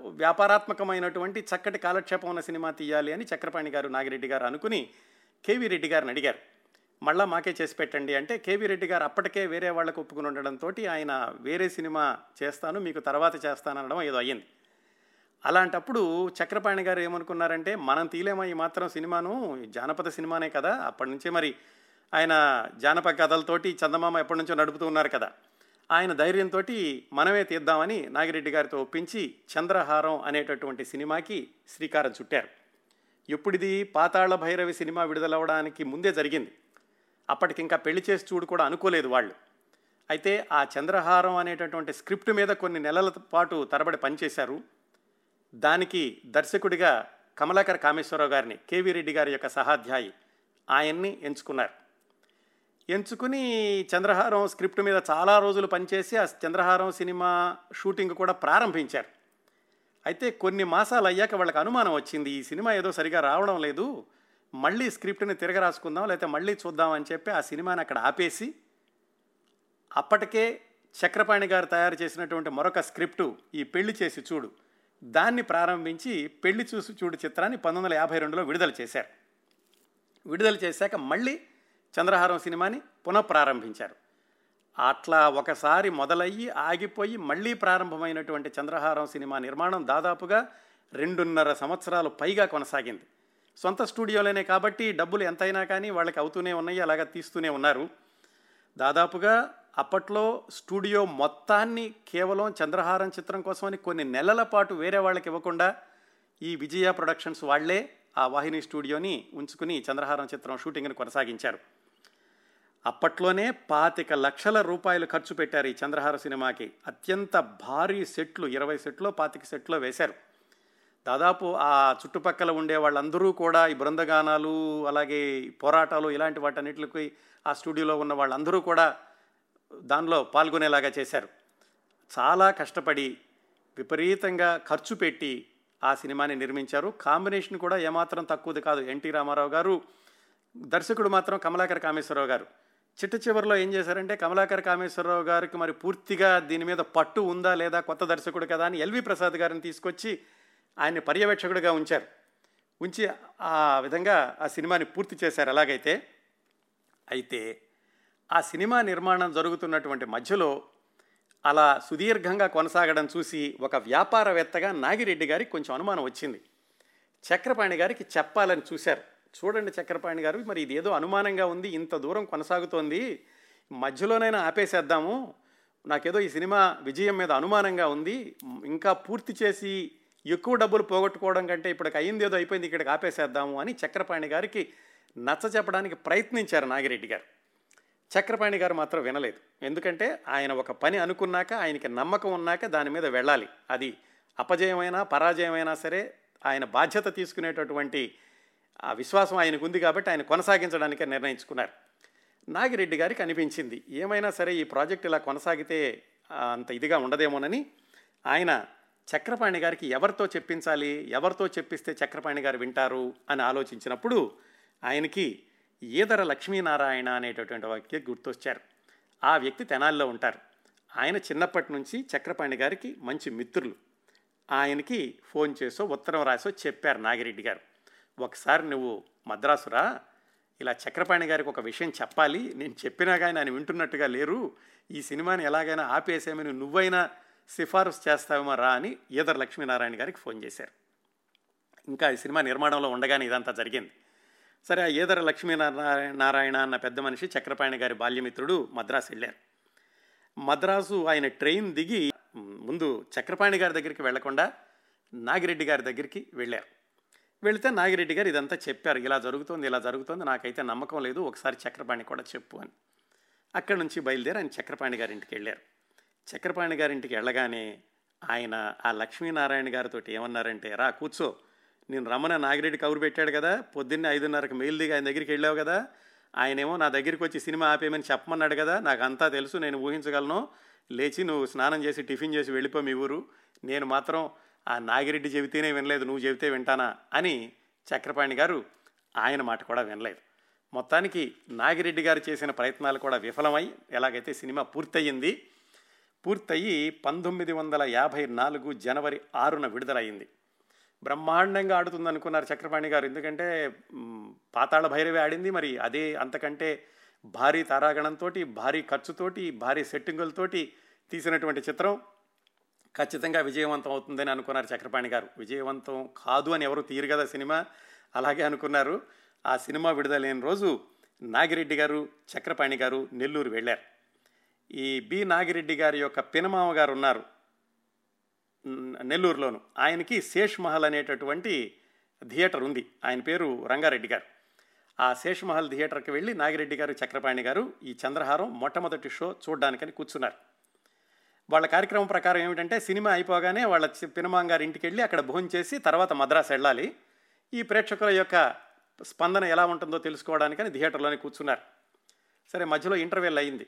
వ్యాపారాత్మకమైనటువంటి చక్కటి కాలక్షేపం ఉన్న సినిమా తీయాలి అని చక్రపాణి గారు నాగిరెడ్డి గారు అనుకుని కేవీ రెడ్డి గారిని అడిగారు. మళ్ళా మాకే చేసి పెట్టండి అంటే కేవీ రెడ్డి గారు అప్పటికే వేరే వాళ్ళకు ఒప్పుకుని ఉండడంతో ఆయన వేరే సినిమా చేస్తాను మీకు తర్వాత చేస్తాను అనడం ఏదో అయ్యింది. అలాంటప్పుడు చక్రపాణి గారు ఏమనుకున్నారంటే మనం తీలేమా ఈ మాత్రం సినిమాను? జానపద సినిమానే కదా అప్పటి నుంచే మరి ఆయన జానపద కథలతోటి చందమామ ఎప్పటి నుంచో నడుపుతూ ఉన్నారు కదా. ఆయన ధైర్యంతో మనమే తీద్దామని నాగిరెడ్డి గారితో ఒప్పించి చంద్రహారం అనేటటువంటి సినిమాకి శ్రీకారం చుట్టారు. ఎప్పుడిది పాతాళ భైరవి సినిమా విడుదలవడానికి ముందే జరిగింది. అప్పటికింకా పెళ్ళి చేసి చూడు కూడా అనుకోలేదు వాళ్ళు. అయితే ఆ చంద్రహారం అనేటటువంటి స్క్రిప్ట్ మీద కొన్ని నెలల పాటు తరబడి పనిచేశారు. దానికి దర్శకుడిగా కమలాకర్ కామేశ్వరరావు గారిని కేవీ రెడ్డి గారి యొక్క సహాధ్యాయి ఆయన్ని ఎంచుకున్నారు. ఎంచుకుని చంద్రహారం స్క్రిప్ట్ మీద చాలా రోజులు పనిచేసి ఆ చంద్రహారం సినిమా షూటింగ్ కూడా ప్రారంభించారు. అయితే కొన్ని మాసాలు అయ్యాక వాళ్ళకి అనుమానం వచ్చింది ఈ సినిమా ఏదో సరిగా రావడం లేదు మళ్ళీ స్క్రిప్ట్ని తిరగరాసుకుందాం లేకపోతే మళ్ళీ చూద్దాం అని చెప్పి ఆ సినిమాని అక్కడ ఆపేసి అప్పటికే చక్రపాణి గారు తయారు చేసినటువంటి మరొక స్క్రిప్టు ఈ పెళ్ళి చేసి చూడు దాన్ని ప్రారంభించి పెళ్ళి చూసి చూడు చిత్రాన్ని పంతొమ్మిది వందల యాభై రెండులో విడుదల చేశారు. విడుదల చేశాక మళ్ళీ చంద్రహారం సినిమాని పునఃప్రారంభించారు. అట్లా ఒకసారి మొదలయ్యి ఆగిపోయి మళ్ళీ ప్రారంభమైనటువంటి చంద్రహారం సినిమా నిర్మాణం దాదాపుగా రెండున్నర సంవత్సరాలు పైగా కొనసాగింది. సొంత స్టూడియోలోనే కాబట్టి డబ్బులు ఎంతైనా కానీ వాళ్ళకి అవుతూనే ఉన్నాయి అలాగా తీస్తూనే ఉన్నారు. దాదాపుగా అప్పట్లో స్టూడియో మొత్తాన్ని కేవలం చంద్రహారం చిత్రం కోసమని కొన్ని నెలల పాటు వేరే వాళ్ళకి ఇవ్వకుండా ఈ విజయ ప్రొడక్షన్స్ వాళ్ళే ఆ వాహిని స్టూడియోని ఉంచుకుని చంద్రహారం చిత్రం షూటింగ్ను కొనసాగించారు. అప్పట్లోనే పాతిక లక్షల రూపాయలు ఖర్చు పెట్టారు ఈ చంద్రహార సినిమాకి. అత్యంత భారీ సెట్లు ఇరవై సెట్లో పాతిక సెట్లో వేశారు. దాదాపు ఆ చుట్టుపక్కల ఉండే వాళ్ళందరూ కూడా ఈ బృందగానాలు అలాగే పోరాటాలు ఇలాంటి వాటన్నిటికి ఆ స్టూడియోలో ఉన్న వాళ్ళందరూ కూడా దానిలో పాల్గొనేలాగా చేశారు. చాలా కష్టపడి విపరీతంగా ఖర్చు పెట్టి ఆ సినిమాని నిర్మించారు. కాంబినేషన్ కూడా ఏమాత్రం తక్కువది కాదు. ఎన్టీ రామారావు గారు దర్శకుడు మాత్రం కమలాకర కామేశ్వరరావు గారు. చిట్ట చివరిలో ఏం చేశారంటే కమలాకర కామేశ్వరరావు గారికి మరి పూర్తిగా దీని మీద పట్టు ఉందా లేదా కొత్త దర్శకుడు కదా అని ఎల్వి ప్రసాద్ గారిని తీసుకొచ్చి ఆయన్ని పర్యవేక్షకుడిగా ఉంచారు. ఉంచి ఆ విధంగా ఆ సినిమాని పూర్తి చేశారు. ఎలాగైతే అయితే ఆ సినిమా నిర్మాణం జరుగుతున్నటువంటి మధ్యలో అలా సుదీర్ఘంగా కొనసాగడం చూసి ఒక వ్యాపారవేత్తగా నాగిరెడ్డి గారికి కొంచెం అనుమానం వచ్చింది. చక్రపాణి గారికి చెప్పాలని చూశారు. చూడండి చక్రపాణి గారు మరి ఇది ఏదో అనుమానంగా ఉంది ఇంత దూరం కొనసాగుతోంది మధ్యలోనైనా ఆపేసేద్దాము నాకేదో ఈ సినిమా విజయం మీద అనుమానంగా ఉంది ఇంకా పూర్తి చేసి ఎక్కువ డబ్బులు పోగొట్టుకోవడం కంటే ఇప్పటికి అయింది ఏదో అయిపోయింది ఇక్కడికి ఆపేసేద్దాము అని చక్రపాణి గారికి నచ్చ చెప్పడానికి ప్రయత్నించారు నాగిరెడ్డి గారు. చక్రపాణి గారు మాత్రం వినలేదు. ఎందుకంటే ఆయన ఒక పని అనుకున్నాక ఆయనకి నమ్మకం ఉన్నాక దాని మీద వెళ్ళాలి. అది అపజయమైనా పరాజయమైనా సరే ఆయన బాధ్యత తీసుకునేటటువంటి ఆ విశ్వాసం ఆయనకు ఉంది కాబట్టి ఆయన కొనసాగించడానికే నిర్ణయించుకున్నారు. నాగిరెడ్డి గారికి అనిపించింది ఏమైనా సరే ఈ ప్రాజెక్ట్ ఇలా కొనసాగితే అంత ఇదిగా ఉండదేమోనని. ఆయన చక్రపాణి గారికి ఎవరితో చెప్పించాలి ఎవరితో చెప్పిస్తే చక్రపాణి గారు వింటారు అని ఆలోచించినప్పుడు ఆయనకి ఈదర లక్ష్మీనారాయణ అనేటటువంటి వ్యక్తి గుర్తొచ్చారు. ఆ వ్యక్తి తెనాల్లో ఉంటారు. ఆయన చిన్నప్పటి నుంచి చక్రపాణి గారికి మంచి మిత్రులు. ఆయనకి ఫోన్ చేసో ఉత్తరం రాసో చెప్పారు నాగిరెడ్డి గారు. ఒకసారి నువ్వు మద్రాసురా ఇలా చక్రపాణి గారికి ఒక విషయం చెప్పాలి. నేను చెప్పినా కానీ ఆయన వింటున్నట్టుగా లేరు. ఈ సినిమాని ఎలాగైనా ఆపేసేమని నువ్వైనా సిఫారసు చేస్తావేమో రా అని ఈదర్ లక్ష్మీనారాయణ గారికి ఫోన్ చేశారు. ఇంకా ఈ సినిమా నిర్మాణంలో ఉండగానే ఇదంతా జరిగింది. సరే ఆ ఈదర లక్ష్మీనారాయణ నారాయణ అన్న పెద్ద మనిషి చక్రపాణి గారి బాల్యమిత్రుడు మద్రాసు వెళ్ళారు. మద్రాసు ఆయన ట్రైన్ దిగి ముందు చక్రపాణి గారి దగ్గరికి వెళ్ళకుండా నాగిరెడ్డి గారి దగ్గరికి వెళ్ళారు. వెళితే నాగిరెడ్డి గారు ఇదంతా చెప్పారు. ఇలా జరుగుతోంది ఇలా జరుగుతుంది నాకైతే నమ్మకం లేదు ఒకసారి చక్రపాణి కూడా చెప్పు అని. అక్కడి నుంచి బయలుదేరి ఆయన చక్రపాణి గారింటికి వెళ్ళారు. చక్రపాణి గారింటికి వెళ్ళగానే ఆయన ఆ లక్ష్మీనారాయణ గారితో ఏమన్నారంటే రా కూర్చో. నేను రమణ నాగిరెడ్డి కబురు పెట్టాడు కదా పొద్దున్నే ఐదున్నరకు మెయిల్ దిగి ఆయన దగ్గరికి వెళ్ళావు కదా ఆయనేమో నా దగ్గరికి వచ్చి సినిమా ఆపేయమని చెప్పమన్నాడు కదా నాకు అంతా తెలుసు నేను ఊహించగలను. లేచి నువ్వు స్నానం చేసి టిఫిన్ చేసి వెళ్ళిపో మీ ఊరు. నేను మాత్రం ఆ నాగిరెడ్డి చెబితేనే వినలేదు నువ్వు చెబితే వింటానా అని చక్రపాణి గారు ఆయన మాట కూడా వినలేదు. మొత్తానికి నాగిరెడ్డి గారు చేసిన ప్రయత్నాలు కూడా విఫలమై ఎలాగైతే సినిమా పూర్తయింది పూర్తయి పంతొమ్మిది వందల యాభై నాలుగు జనవరి ఆరున విడుదలైంది బ్రహ్మాండంగా ఆడుతుంది అనుకున్నారు చక్రపాణి గారు. ఎందుకంటే పాతాళ భైరవి ఆడింది మరి అదే అంతకంటే భారీ తారాగణంతో భారీ ఖర్చుతోటి భారీ సెట్టింగులతోటి తీసినటువంటి చిత్రం. ఖచ్చితంగా విజయవంతం అవుతుందని అనుకున్నారు చక్రపాణి గారు. విజయవంతం కాదు అని ఎవరు తీరు కదా సినిమా? అలాగే అనుకున్నారు. ఆ సినిమా విడుదలైన రోజు నాగిరెడ్డి గారు చక్రపాణి గారు నెల్లూరు వెళ్ళారు. ఈ బి నాగిరెడ్డి గారి యొక్క పినమామ గారు ఉన్నారు. నెల్లూరులోను. ఆయనకి శేష్ మహల్ అనేటటువంటి థియేటర్ ఉంది. ఆయన పేరు రంగారెడ్డి గారు. ఆ శేష్ మహల్ థియేటర్కి వెళ్ళి నాగిరెడ్డి గారు చక్రపాణి గారు ఈ చంద్రహారం మొట్టమొదటి షో చూడడానికని కూర్చున్నారు. వాళ్ళ కార్యక్రమం ప్రకారం ఏమిటంటే సినిమా అయిపోగానే వాళ్ళ చి- గారి ఇంటికి వెళ్ళి అక్కడ భోజనం చేసి తర్వాత మద్రాసు వెళ్ళాలి. ఈ ప్రేక్షకుల యొక్క స్పందన ఎలా ఉంటుందో తెలుసుకోవడానికని థియేటర్లోనే కూర్చున్నారు. సరే మధ్యలో ఇంటర్వెల్ అయింది.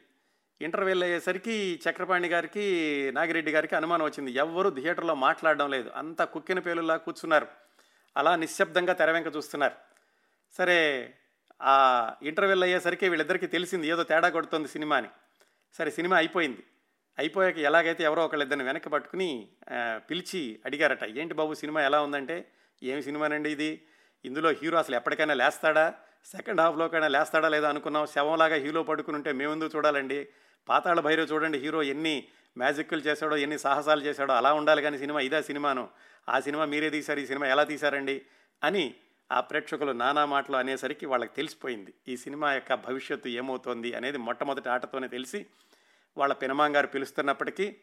ఇంటర్వెల్ అయ్యేసరికి చక్రపాణి గారికి నాగిరెడ్డి గారికి అనుమానం వచ్చింది. ఎవ్వరూ థియేటర్లో మాట్లాడడం లేదు. అంతా కుక్కిన పేలులా కూర్చున్నారు. అలా నిశ్శబ్దంగా తెర వెంక చూస్తున్నారు. సరే ఆ ఇంటర్వెల్ అయ్యేసరికి వీళ్ళిద్దరికీ తెలిసింది ఏదో తేడా కొడుతుంది సినిమా అని సరే సినిమా అయిపోయింది. అయిపోయాక ఎలాగైతే ఎవరో ఒకళ్ళిద్దరిని వెనక్కి పట్టుకుని పిలిచి అడిగారట ఏంటి బాబు సినిమా ఎలా ఉందంటే ఏమి సినిమానండి ఇది? ఇందులో హీరో అసలు ఎప్పటికైనా లేస్తాడా? సెకండ్ హాఫ్లోకైనా లేస్తాడా లేదా అనుకున్నాం శవంలాగా హీరో పడుకుని ఉంటే మేముందు చూడాలండి? పాతాళ భైరవ్ చూడండి హీరో ఎన్ని మ్యాజిక్లు చేశాడో ఎన్ని సాహసాలు చేశాడో అలా ఉండాలి కానీ సినిమా ఇదే సినిమాను. ఆ సినిమా మీరే తీశారు ఈ సినిమా ఎలా తీశారండి? అని ఆ ప్రేక్షకులు నానా మాటలు అనేసరికి వాళ్ళకి తెలిసిపోయింది. ఈ సినిమా యొక్క భవిష్యత్తు ఏమవుతోంది అనేది మొట్టమొదటి ఆటతోనే తెలిసి వాళ్ళ పినమాంగారు పిలుస్తున్నప్పటికీ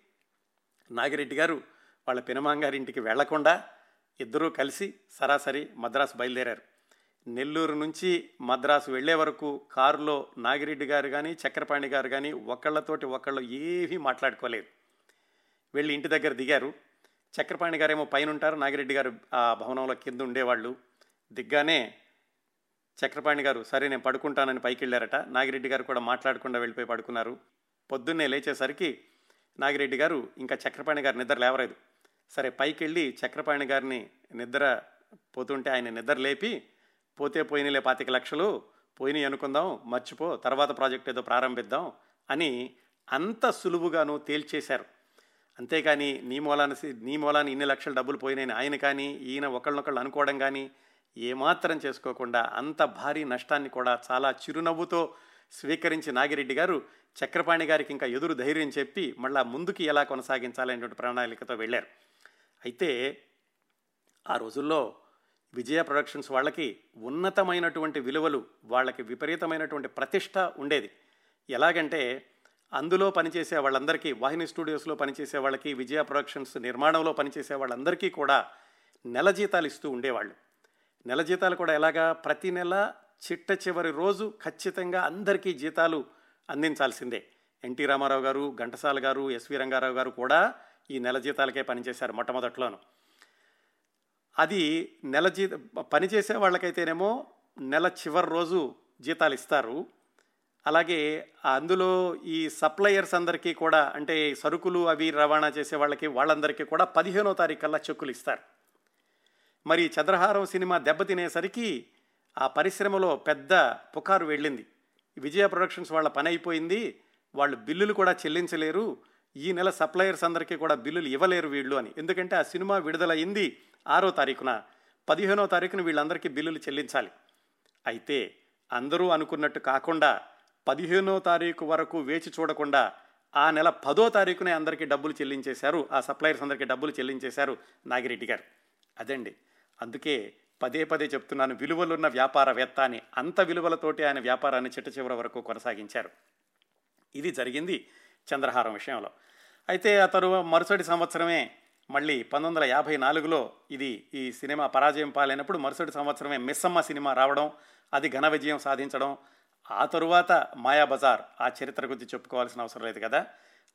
నాగిరెడ్డి గారు వాళ్ళ పినమాంగారింటికి వెళ్ళకుండా ఇద్దరూ కలిసి సరాసరి మద్రాసు బయలుదేరారు. నెల్లూరు నుంచి మద్రాసు వెళ్ళే వరకు కారులో నాగిరెడ్డి గారు కానీ చక్రపాణి గారు కానీ ఒకళ్ళతోటి ఒకళ్ళు ఏమీ మాట్లాడుకోలేదు. వెళ్ళి ఇంటి దగ్గర దిగారు. చక్రపాణి గారేమో పైన ఉంటారు నాగిరెడ్డి గారు ఆ భవనంలో కింద ఉండేవాళ్ళు. దిగ్గానే చక్రపాణి గారు సరే నేను పడుకుంటానని పైకి వెళ్ళారట నాగిరెడ్డి గారు కూడా మాట్లాడకుండా వెళ్ళిపోయి పడుకున్నారు. పొద్దున్నే లేచేసరికి నాగిరెడ్డి గారు ఇంకా చక్రపాణి గారు నిద్ర లేవలేదు. సరే పైకి వెళ్ళి చక్రపాణి గారిని నిద్ర పోతుంటే ఆయన నిద్ర లేపి పోతే పోయినలే పాతిక లక్షలు పోయినాయి అనుకుందాం మర్చిపో తర్వాత ప్రాజెక్ట్ ఏదో ప్రారంభిద్దాం అని అంత సులువుగాను తేల్చేశారు. అంతేకాని నీ మూలాన నీ మూలాన ఇన్ని లక్షల డబ్బులు పోయినాయని ఆయన కానీ ఈయన ఒకళ్ళనొకళ్ళు అనుకోవడం కానీ ఏమాత్రం చేసుకోకుండా అంత భారీ నష్టాన్ని కూడా చాలా చిరునవ్వుతో స్వీకరించి నాగిరెడ్డి గారు చక్రపాణి గారికి ఇంకా ఎదురు ధైర్యం చెప్పి మళ్ళా ముందుకి ఎలా కొనసాగించాలనేటువంటి ప్రణాళికతో వెళ్ళారు. అయితే ఆ రోజుల్లో విజయ ప్రొడక్షన్స్ వాళ్ళకి ఉన్నతమైనటువంటి విలువలు వాళ్ళకి విపరీతమైనటువంటి ప్రతిష్ట ఉండేది. ఎలాగంటే అందులో పనిచేసే వాళ్ళందరికీ వాహిని స్టూడియోస్లో పనిచేసే వాళ్ళకి విజయ ప్రొడక్షన్స్ నిర్మాణంలో పనిచేసే వాళ్ళందరికీ కూడా నెల జీతాలు ఇస్తూ ఉండేవాళ్ళు. నెల జీతాలు కూడా ఎలాగా? ప్రతి నెల చిట్ట చివరి రోజు ఖచ్చితంగా అందరికీ జీతాలు అందించాల్సిందే. ఎన్టీ రామారావు గారు ఘంటసాల గారు ఎస్వి రంగారావు గారు కూడా ఈ నెల జీతాలకే పనిచేశారు మొట్టమొదట్లోను. అది నెల జీ పనిచేసే వాళ్ళకైతేనేమో నెల చివరి రోజు జీతాలు ఇస్తారు. అలాగే అందులో ఈ సప్లయర్స్ అందరికీ కూడా అంటే సరుకులు అవి రవాణా చేసే వాళ్ళకి వాళ్ళందరికీ కూడా పదిహేనో తారీఖు కల్లా చెక్కులు ఇస్తారు. మరి చంద్రహారం సినిమా దెబ్బతినేసరికి ఆ పరిశ్రమలో పెద్ద పుకారు వెళ్ళింది. విజయ ప్రొడక్షన్స్ వాళ్ళ పని అయిపోయింది. వాళ్ళు బిల్లులు కూడా చెల్లించలేరు. ఈ నెల సప్లయర్స్ అందరికీ కూడా బిల్లులు ఇవ్వలేరు వీళ్ళు అని. ఎందుకంటే ఆ సినిమా విడుదలయ్యింది ఆరో తారీఖున. పదిహేనో తారీఖున వీళ్ళందరికీ బిల్లులు చెల్లించాలి. అయితే అందరూ అనుకున్నట్టు కాకుండా పదిహేనో తారీఖు వరకు వేచి చూడకుండా ఆ నెల పదో తారీఖునే అందరికీ డబ్బులు చెల్లించేశారు. ఆ సప్లయర్స్ అందరికీ డబ్బులు చెల్లించేశారు నాగిరెడ్డి గారు. అదండి. అందుకే పదే పదే చెప్తున్నాను విలువలున్న వ్యాపారవేత్త అని. అంత విలువలతోటి ఆయన వ్యాపారాన్ని చిట్ట చివరి వరకు కొనసాగించారు. ఇది జరిగింది చంద్రహారం విషయంలో. అయితే అతను మరుసటి సంవత్సరమే మళ్ళీ పంతొమ్మిది వందల యాభై నాలుగులో ఇది ఈ సినిమా పరాజయం పాలైనప్పుడు మరుసటి సంవత్సరమే మిస్సమ్మ సినిమా రావడం అది ఘన విజయం సాధించడం ఆ తరువాత మాయాబజార్ ఆ చరిత్ర గురించి చెప్పుకోవాల్సిన అవసరం లేదు కదా.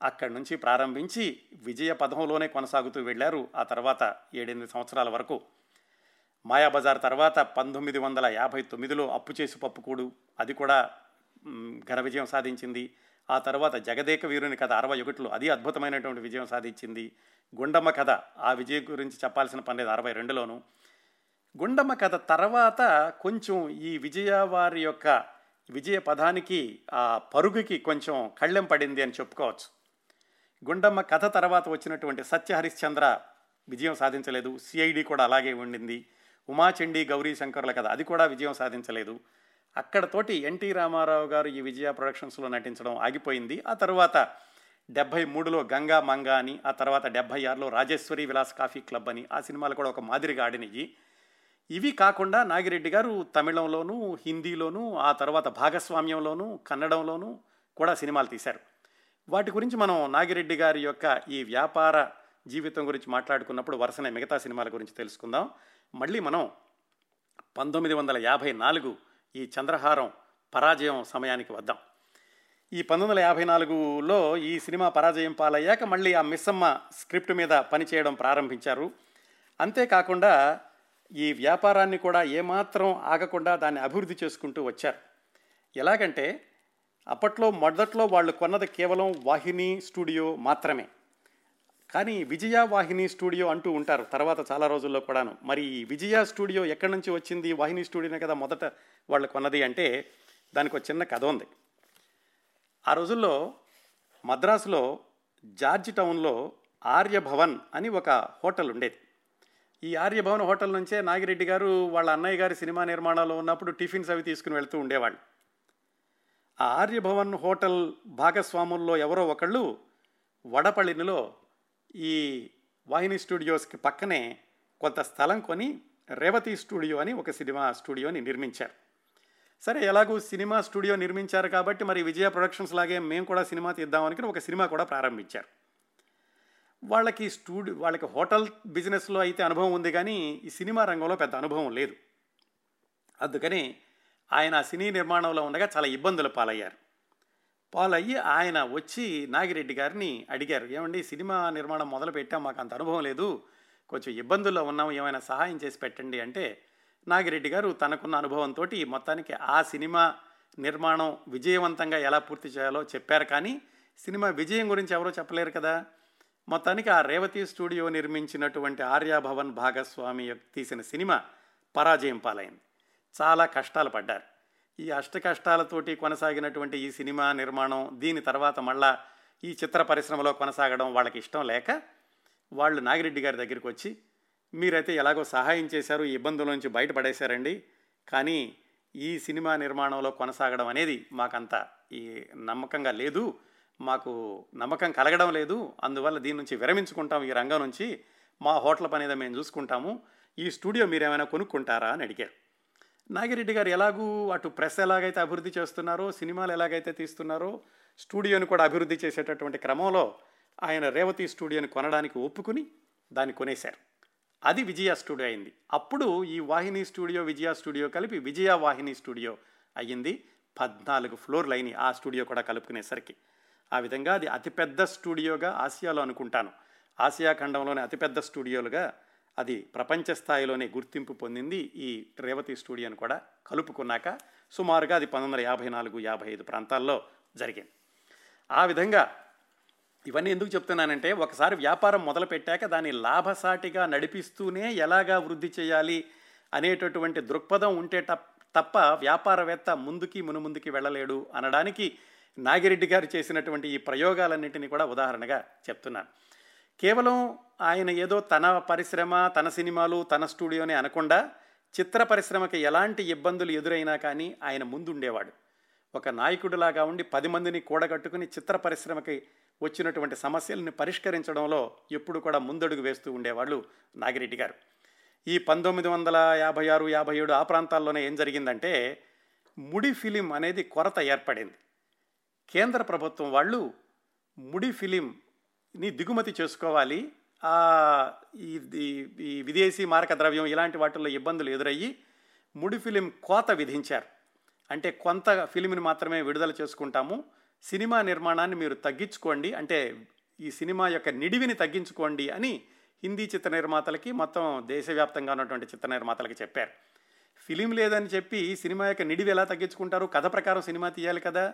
అక్కడి నుంచి ప్రారంభించి విజయ పదంలోనే కొనసాగుతూ వెళ్ళారు. ఆ తర్వాత ఏడెనిమిది సంవత్సరాల వరకు మాయాబజార్ తర్వాత పంతొమ్మిది వందల యాభై తొమ్మిదిలో అప్పు చేసి పప్పుకూడు. అది కూడా ఘన విజయం సాధించింది. ఆ తర్వాత జగదేక వీరుని కథ అరవై ఒకటిలో అది అద్భుతమైనటువంటి విజయం సాధించింది. గుండమ్మ కథ ఆ విజయం గురించి చెప్పాల్సిన పని లేదు అరవై రెండులోను. గుండమ్మ కథ తర్వాత కొంచెం ఈ విజయ వారి యొక్క విజయ పదానికి ఆ పరుగుకి కొంచెం కళ్ళెం పడింది అని చెప్పుకోవచ్చు. గుండమ్మ కథ తర్వాత వచ్చినటువంటి సత్య హరిశ్చంద్ర విజయం సాధించలేదు. సిఐడి కూడా అలాగే ఉండింది. ఉమాచండి గౌరీ శంకర్ల కథ. అది కూడా విజయం సాధించలేదు. అక్కడతోటి ఎన్టీ రామారావు గారు ఈ విజయ ప్రొడక్షన్స్లో నటించడం ఆగిపోయింది. ఆ తర్వాత డెబ్భై మూడులో గంగా మంగ అని ఆ తర్వాత డెబ్భై ఆరులో రాజేశ్వరి విలాస్ కాఫీ క్లబ్ అని ఆ సినిమాలు కూడా ఒక మాదిరిగా ఆడినవి ఇవి కాకుండా నాగిరెడ్డి గారు తమిళంలోనూ హిందీలోనూ ఆ తర్వాత భాగస్వామ్యంలోనూ కన్నడంలోనూ కూడా సినిమాలు తీశారు. వాటి గురించి మనం నాగిరెడ్డి గారి యొక్క ఈ వ్యాపార జీవితం గురించి మాట్లాడుకున్నప్పుడు వరుసనే మిగతా సినిమాల గురించి తెలుసుకుందాం. మళ్ళీ మనం పంతొమ్మిది వందల యాభై నాలుగు ఈ చంద్రహారం పరాజయం సమయానికి వద్దాం. ఈ పంతొమ్మిది వందల యాభై నాలుగులో ఈ సినిమా పరాజయం పాలయ్యాక మళ్ళీ ఆ మిస్సమ్మ స్క్రిప్ట్ మీద పనిచేయడం ప్రారంభించారు. అంతేకాకుండా ఈ వ్యాపారాన్ని కూడా ఏమాత్రం ఆగకుండా దాన్ని అభివృద్ధి చేసుకుంటూ వచ్చారు. ఎలాగంటే అప్పట్లో మొదట్లో వాళ్ళు కొన్నది కేవలం వాహిని స్టూడియో మాత్రమే. కానీ విజయ వాహిని స్టూడియో అంటూ ఉంటారు. తర్వాత చాలా రోజుల్లో కూడాను. మరి ఈ విజయ స్టూడియో ఎక్కడి నుంచి వచ్చింది? వాహిని స్టూడియోనే కదా మొదట వాళ్ళు కొన్నది అంటే దానికి ఒక చిన్న కథ ఉంది. ఆ రోజుల్లో మద్రాసులో జార్జ్ టౌన్లో ఆర్యభవన్ అని ఒక హోటల్ ఉండేది. ఈ ఆర్యభవన్ హోటల్ నుంచే నాగిరెడ్డి గారు వాళ్ళ అన్నయ్య గారి సినిమా నిర్మాణంలో ఉన్నప్పుడు టిఫిన్స్ అవి తీసుకుని వెళ్తూ ఉండేవాళ్ళు. ఆ ఆర్యభవన్ హోటల్ భాగస్వాముల్లో ఎవరో ఒకళ్ళు వడపళినిలో ఈ వాహిని స్టూడియోస్కి పక్కనే కొంత స్థలం కొని రేవతి స్టూడియో అని ఒక సినిమా స్టూడియోని నిర్మించారు. సరే ఎలాగూ సినిమా స్టూడియో నిర్మించారు కాబట్టి మరి విజయ ప్రొడక్షన్స్ లాగే మేము కూడా సినిమా తీద్దామని ఒక సినిమా కూడా ప్రారంభించారు. వాళ్ళకి స్టూడియో వాళ్ళకి హోటల్ బిజినెస్లో అయితే అనుభవం ఉంది కానీ ఈ సినిమా రంగంలో పెద్ద అనుభవం లేదు. అందుకని ఆయన సినీ నిర్మాణంలో ఉండగా చాలా ఇబ్బందులు పాలయ్యారు. పాలయ్యి ఆయన వచ్చి నాగిరెడ్డి గారిని అడిగారు. ఏమండి సినిమా నిర్మాణం మొదలు పెట్టాం మాకు అంత అనుభవం లేదు. కొంచెం ఇబ్బందుల్లో ఉన్నాం ఏమైనా సహాయం చేసి పెట్టండి అంటే నాగిరెడ్డి గారు తనకున్న అనుభవంతో మొత్తానికి ఆ సినిమా నిర్మాణం విజయవంతంగా ఎలా పూర్తి చేయాలో చెప్పారు. కానీ సినిమా విజయం గురించి ఎవరో చెప్పలేరు కదా. మొత్తానికి ఆ రేవతి స్టూడియో నిర్మించినటువంటి ఆర్యాభవన్ భాగస్వామి తీసిన సినిమా పరాజయం పాలైంది. చాలా కష్టాలు పడ్డారు. ఈ అష్ట కష్టాలతోటి కొనసాగినటువంటి ఈ సినిమా నిర్మాణం దీని తర్వాత మళ్ళా ఈ చిత్ర పరిశ్రమలో కొనసాగడం వాళ్ళకి ఇష్టం లేక వాళ్ళు నాగిరెడ్డి గారి దగ్గరికి వచ్చి మీరైతే ఎలాగో సహాయం చేశారు ఈ ఇబ్బందుల నుంచి బయటపడేశారండి కానీ ఈ సినిమా నిర్మాణంలో కొనసాగడం అనేది మాకంత ఈ నమ్మకంగా లేదు మాకు నమ్మకం కలగడం లేదు అందువల్ల దీని నుంచి విరమించుకుంటాం ఈ రంగం నుంచి మా హోటల్ పని ఏదో మేము చూసుకుంటాము ఈ స్టూడియో మీరు ఏమైనా కొనుక్కుంటారా? అని అడిగారు. నాగిరెడ్డి గారు ఎలాగూ అటు ప్రెస్ ఎలాగైతే అభివృద్ధి చేస్తున్నారో సినిమాలు ఎలాగైతే తీస్తున్నారో స్టూడియోని కూడా అభివృద్ధి చేసేటటువంటి క్రమంలో ఆయన రేవతి స్టూడియోని కొనడానికి ఒప్పుకుని దాన్ని కొనేశారు. అది విజయ స్టూడియో అయింది. అప్పుడు ఈ వాహిని స్టూడియో విజయ స్టూడియో కలిపి విజయ వాహిని స్టూడియో అయ్యింది. పద్నాలుగు ఫ్లోర్లు అయినాయి ఆ స్టూడియో కూడా కలుపుకునేసరికి. ఆ విధంగా అది అతిపెద్ద స్టూడియోగా ఆసియాలో అనుకుంటాను. ఆసియా ఖండంలోని అతిపెద్ద స్టూడియోలుగా అది ప్రపంచ స్థాయిలోనే గుర్తింపు పొందింది ఈ రేవతి స్టూడియోని కూడా కలుపుకున్నాక సుమారుగా అది పంతొమ్మిది వందల యాభై నాలుగు యాభై ఐదు ప్రాంతాల్లో జరిగింది. ఆ విధంగా ఇవన్నీ ఎందుకు చెప్తున్నానంటే ఒకసారి వ్యాపారం మొదలు పెట్టాక దాన్ని లాభసాటిగా నడిపిస్తూనే ఎలాగా వృద్ధి చేయాలి అనేటటువంటి దృక్పథం ఉంటే తప్ప వ్యాపారవేత్త ముందుకి మునుముందుకి వెళ్ళలేడు అనడానికి నాగిరెడ్డి గారు చేసినటువంటి ఈ ప్రయోగాలన్నింటినీ కూడా ఉదాహరణగా చెప్తున్నాను. కేవలం ఆయన ఏదో తన పరిశ్రమ తన సినిమాలు తన స్టూడియోనే అనకుండా చిత్ర పరిశ్రమకి ఎలాంటి ఇబ్బందులు ఎదురైనా కానీ ఆయన ముందుండేవాడు. ఒక నాయకుడిలాగా ఉండి పది మందిని కూడగట్టుకుని చిత్ర పరిశ్రమకి వచ్చినటువంటి సమస్యలను పరిష్కరించడంలో ఎప్పుడు కూడా ముందడుగు వేస్తూ ఉండేవాళ్ళు నాగిరెడ్డి గారు. ఈ పంతొమ్మిది వందల యాభై ఆరు యాభై ఏడు ఆ ప్రాంతాల్లోనే ఏం జరిగిందంటే ముడి ఫిలిం అనేది కొరత ఏర్పడింది. కేంద్ర ప్రభుత్వం వాళ్ళు ముడి ఫిలిం ని దిగుమతి చేసుకోవాలి. ఈ విదేశీ మారక ద్రవ్యం ఇలాంటి వాటిల్లో ఇబ్బందులు ఎదురయ్యి ముడి ఫిలిం కోత విధించారు. అంటే కొంత ఫిలింని మాత్రమే విడుదల చేసుకుంటాము. సినిమా నిర్మాణాన్ని మీరు తగ్గించుకోండి. అంటే ఈ సినిమా యొక్క నిడివిని తగ్గించుకోండి అని హిందీ చిత్ర నిర్మాతలకి మొత్తం దేశవ్యాప్తంగా ఉన్నటువంటి చిత్ర నిర్మాతలకి చెప్పారు. ఫిలిం లేదని చెప్పి సినిమా యొక్క నిడివి ఎలా తగ్గించుకుంటారు? కథ ప్రకారం సినిమా తీయాలి కదా.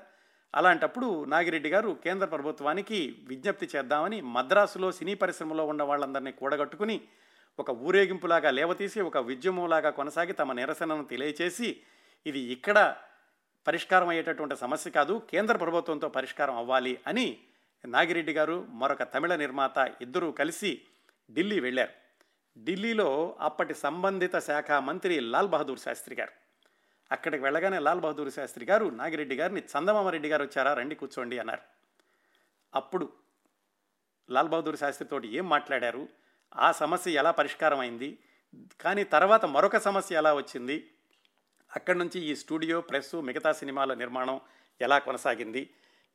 అలాంటప్పుడు నాగిరెడ్డి గారు కేంద్ర ప్రభుత్వానికి విజ్ఞప్తి చేద్దామని మద్రాసులో సినీ పరిశ్రమలో ఉన్న వాళ్ళందరినీ కూడగట్టుకుని ఒక ఊరేగింపులాగా లేవతీసి ఒక ఉద్యమంలాగా కొనసాగి తమ నిరసనను తెలియచేసి ఇది ఇక్కడ పరిష్కారం అయ్యేటటువంటి సమస్య కాదు కేంద్ర ప్రభుత్వంతో పరిష్కారం అవ్వాలి అని నాగిరెడ్డి గారు మరొక తమిళ నిర్మాత ఇద్దరూ కలిసి ఢిల్లీ వెళ్ళారు. ఢిల్లీలో అప్పటి సంబంధిత శాఖ మంత్రి లాల్ బహదూర్ శాస్త్రి గారు. అక్కడికి వెళ్ళగానే లాల్ బహదూర్ శాస్త్రి గారు నాగిరెడ్డి గారిని చందమామరెడ్డి గారు వచ్చారా? రండి కూర్చోండి అన్నారు. అప్పుడు లాల్ బహదూర్ శాస్త్రితోటి ఏం మాట్లాడారు? ఆ సమస్య ఎలా పరిష్కారం అయింది కానీ తర్వాత మరొక సమస్య ఎలా వచ్చింది? అక్కడి నుంచి ఈ స్టూడియో ప్రెస్ మిగతా సినిమాల నిర్మాణం ఎలా కొనసాగింది?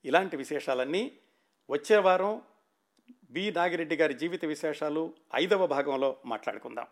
ఇలాంటి విశేషాలన్నీ వచ్చే వారం బి నాగిరెడ్డి గారి జీవిత విశేషాలు ఐదవ భాగంలో మాట్లాడుకుందాం.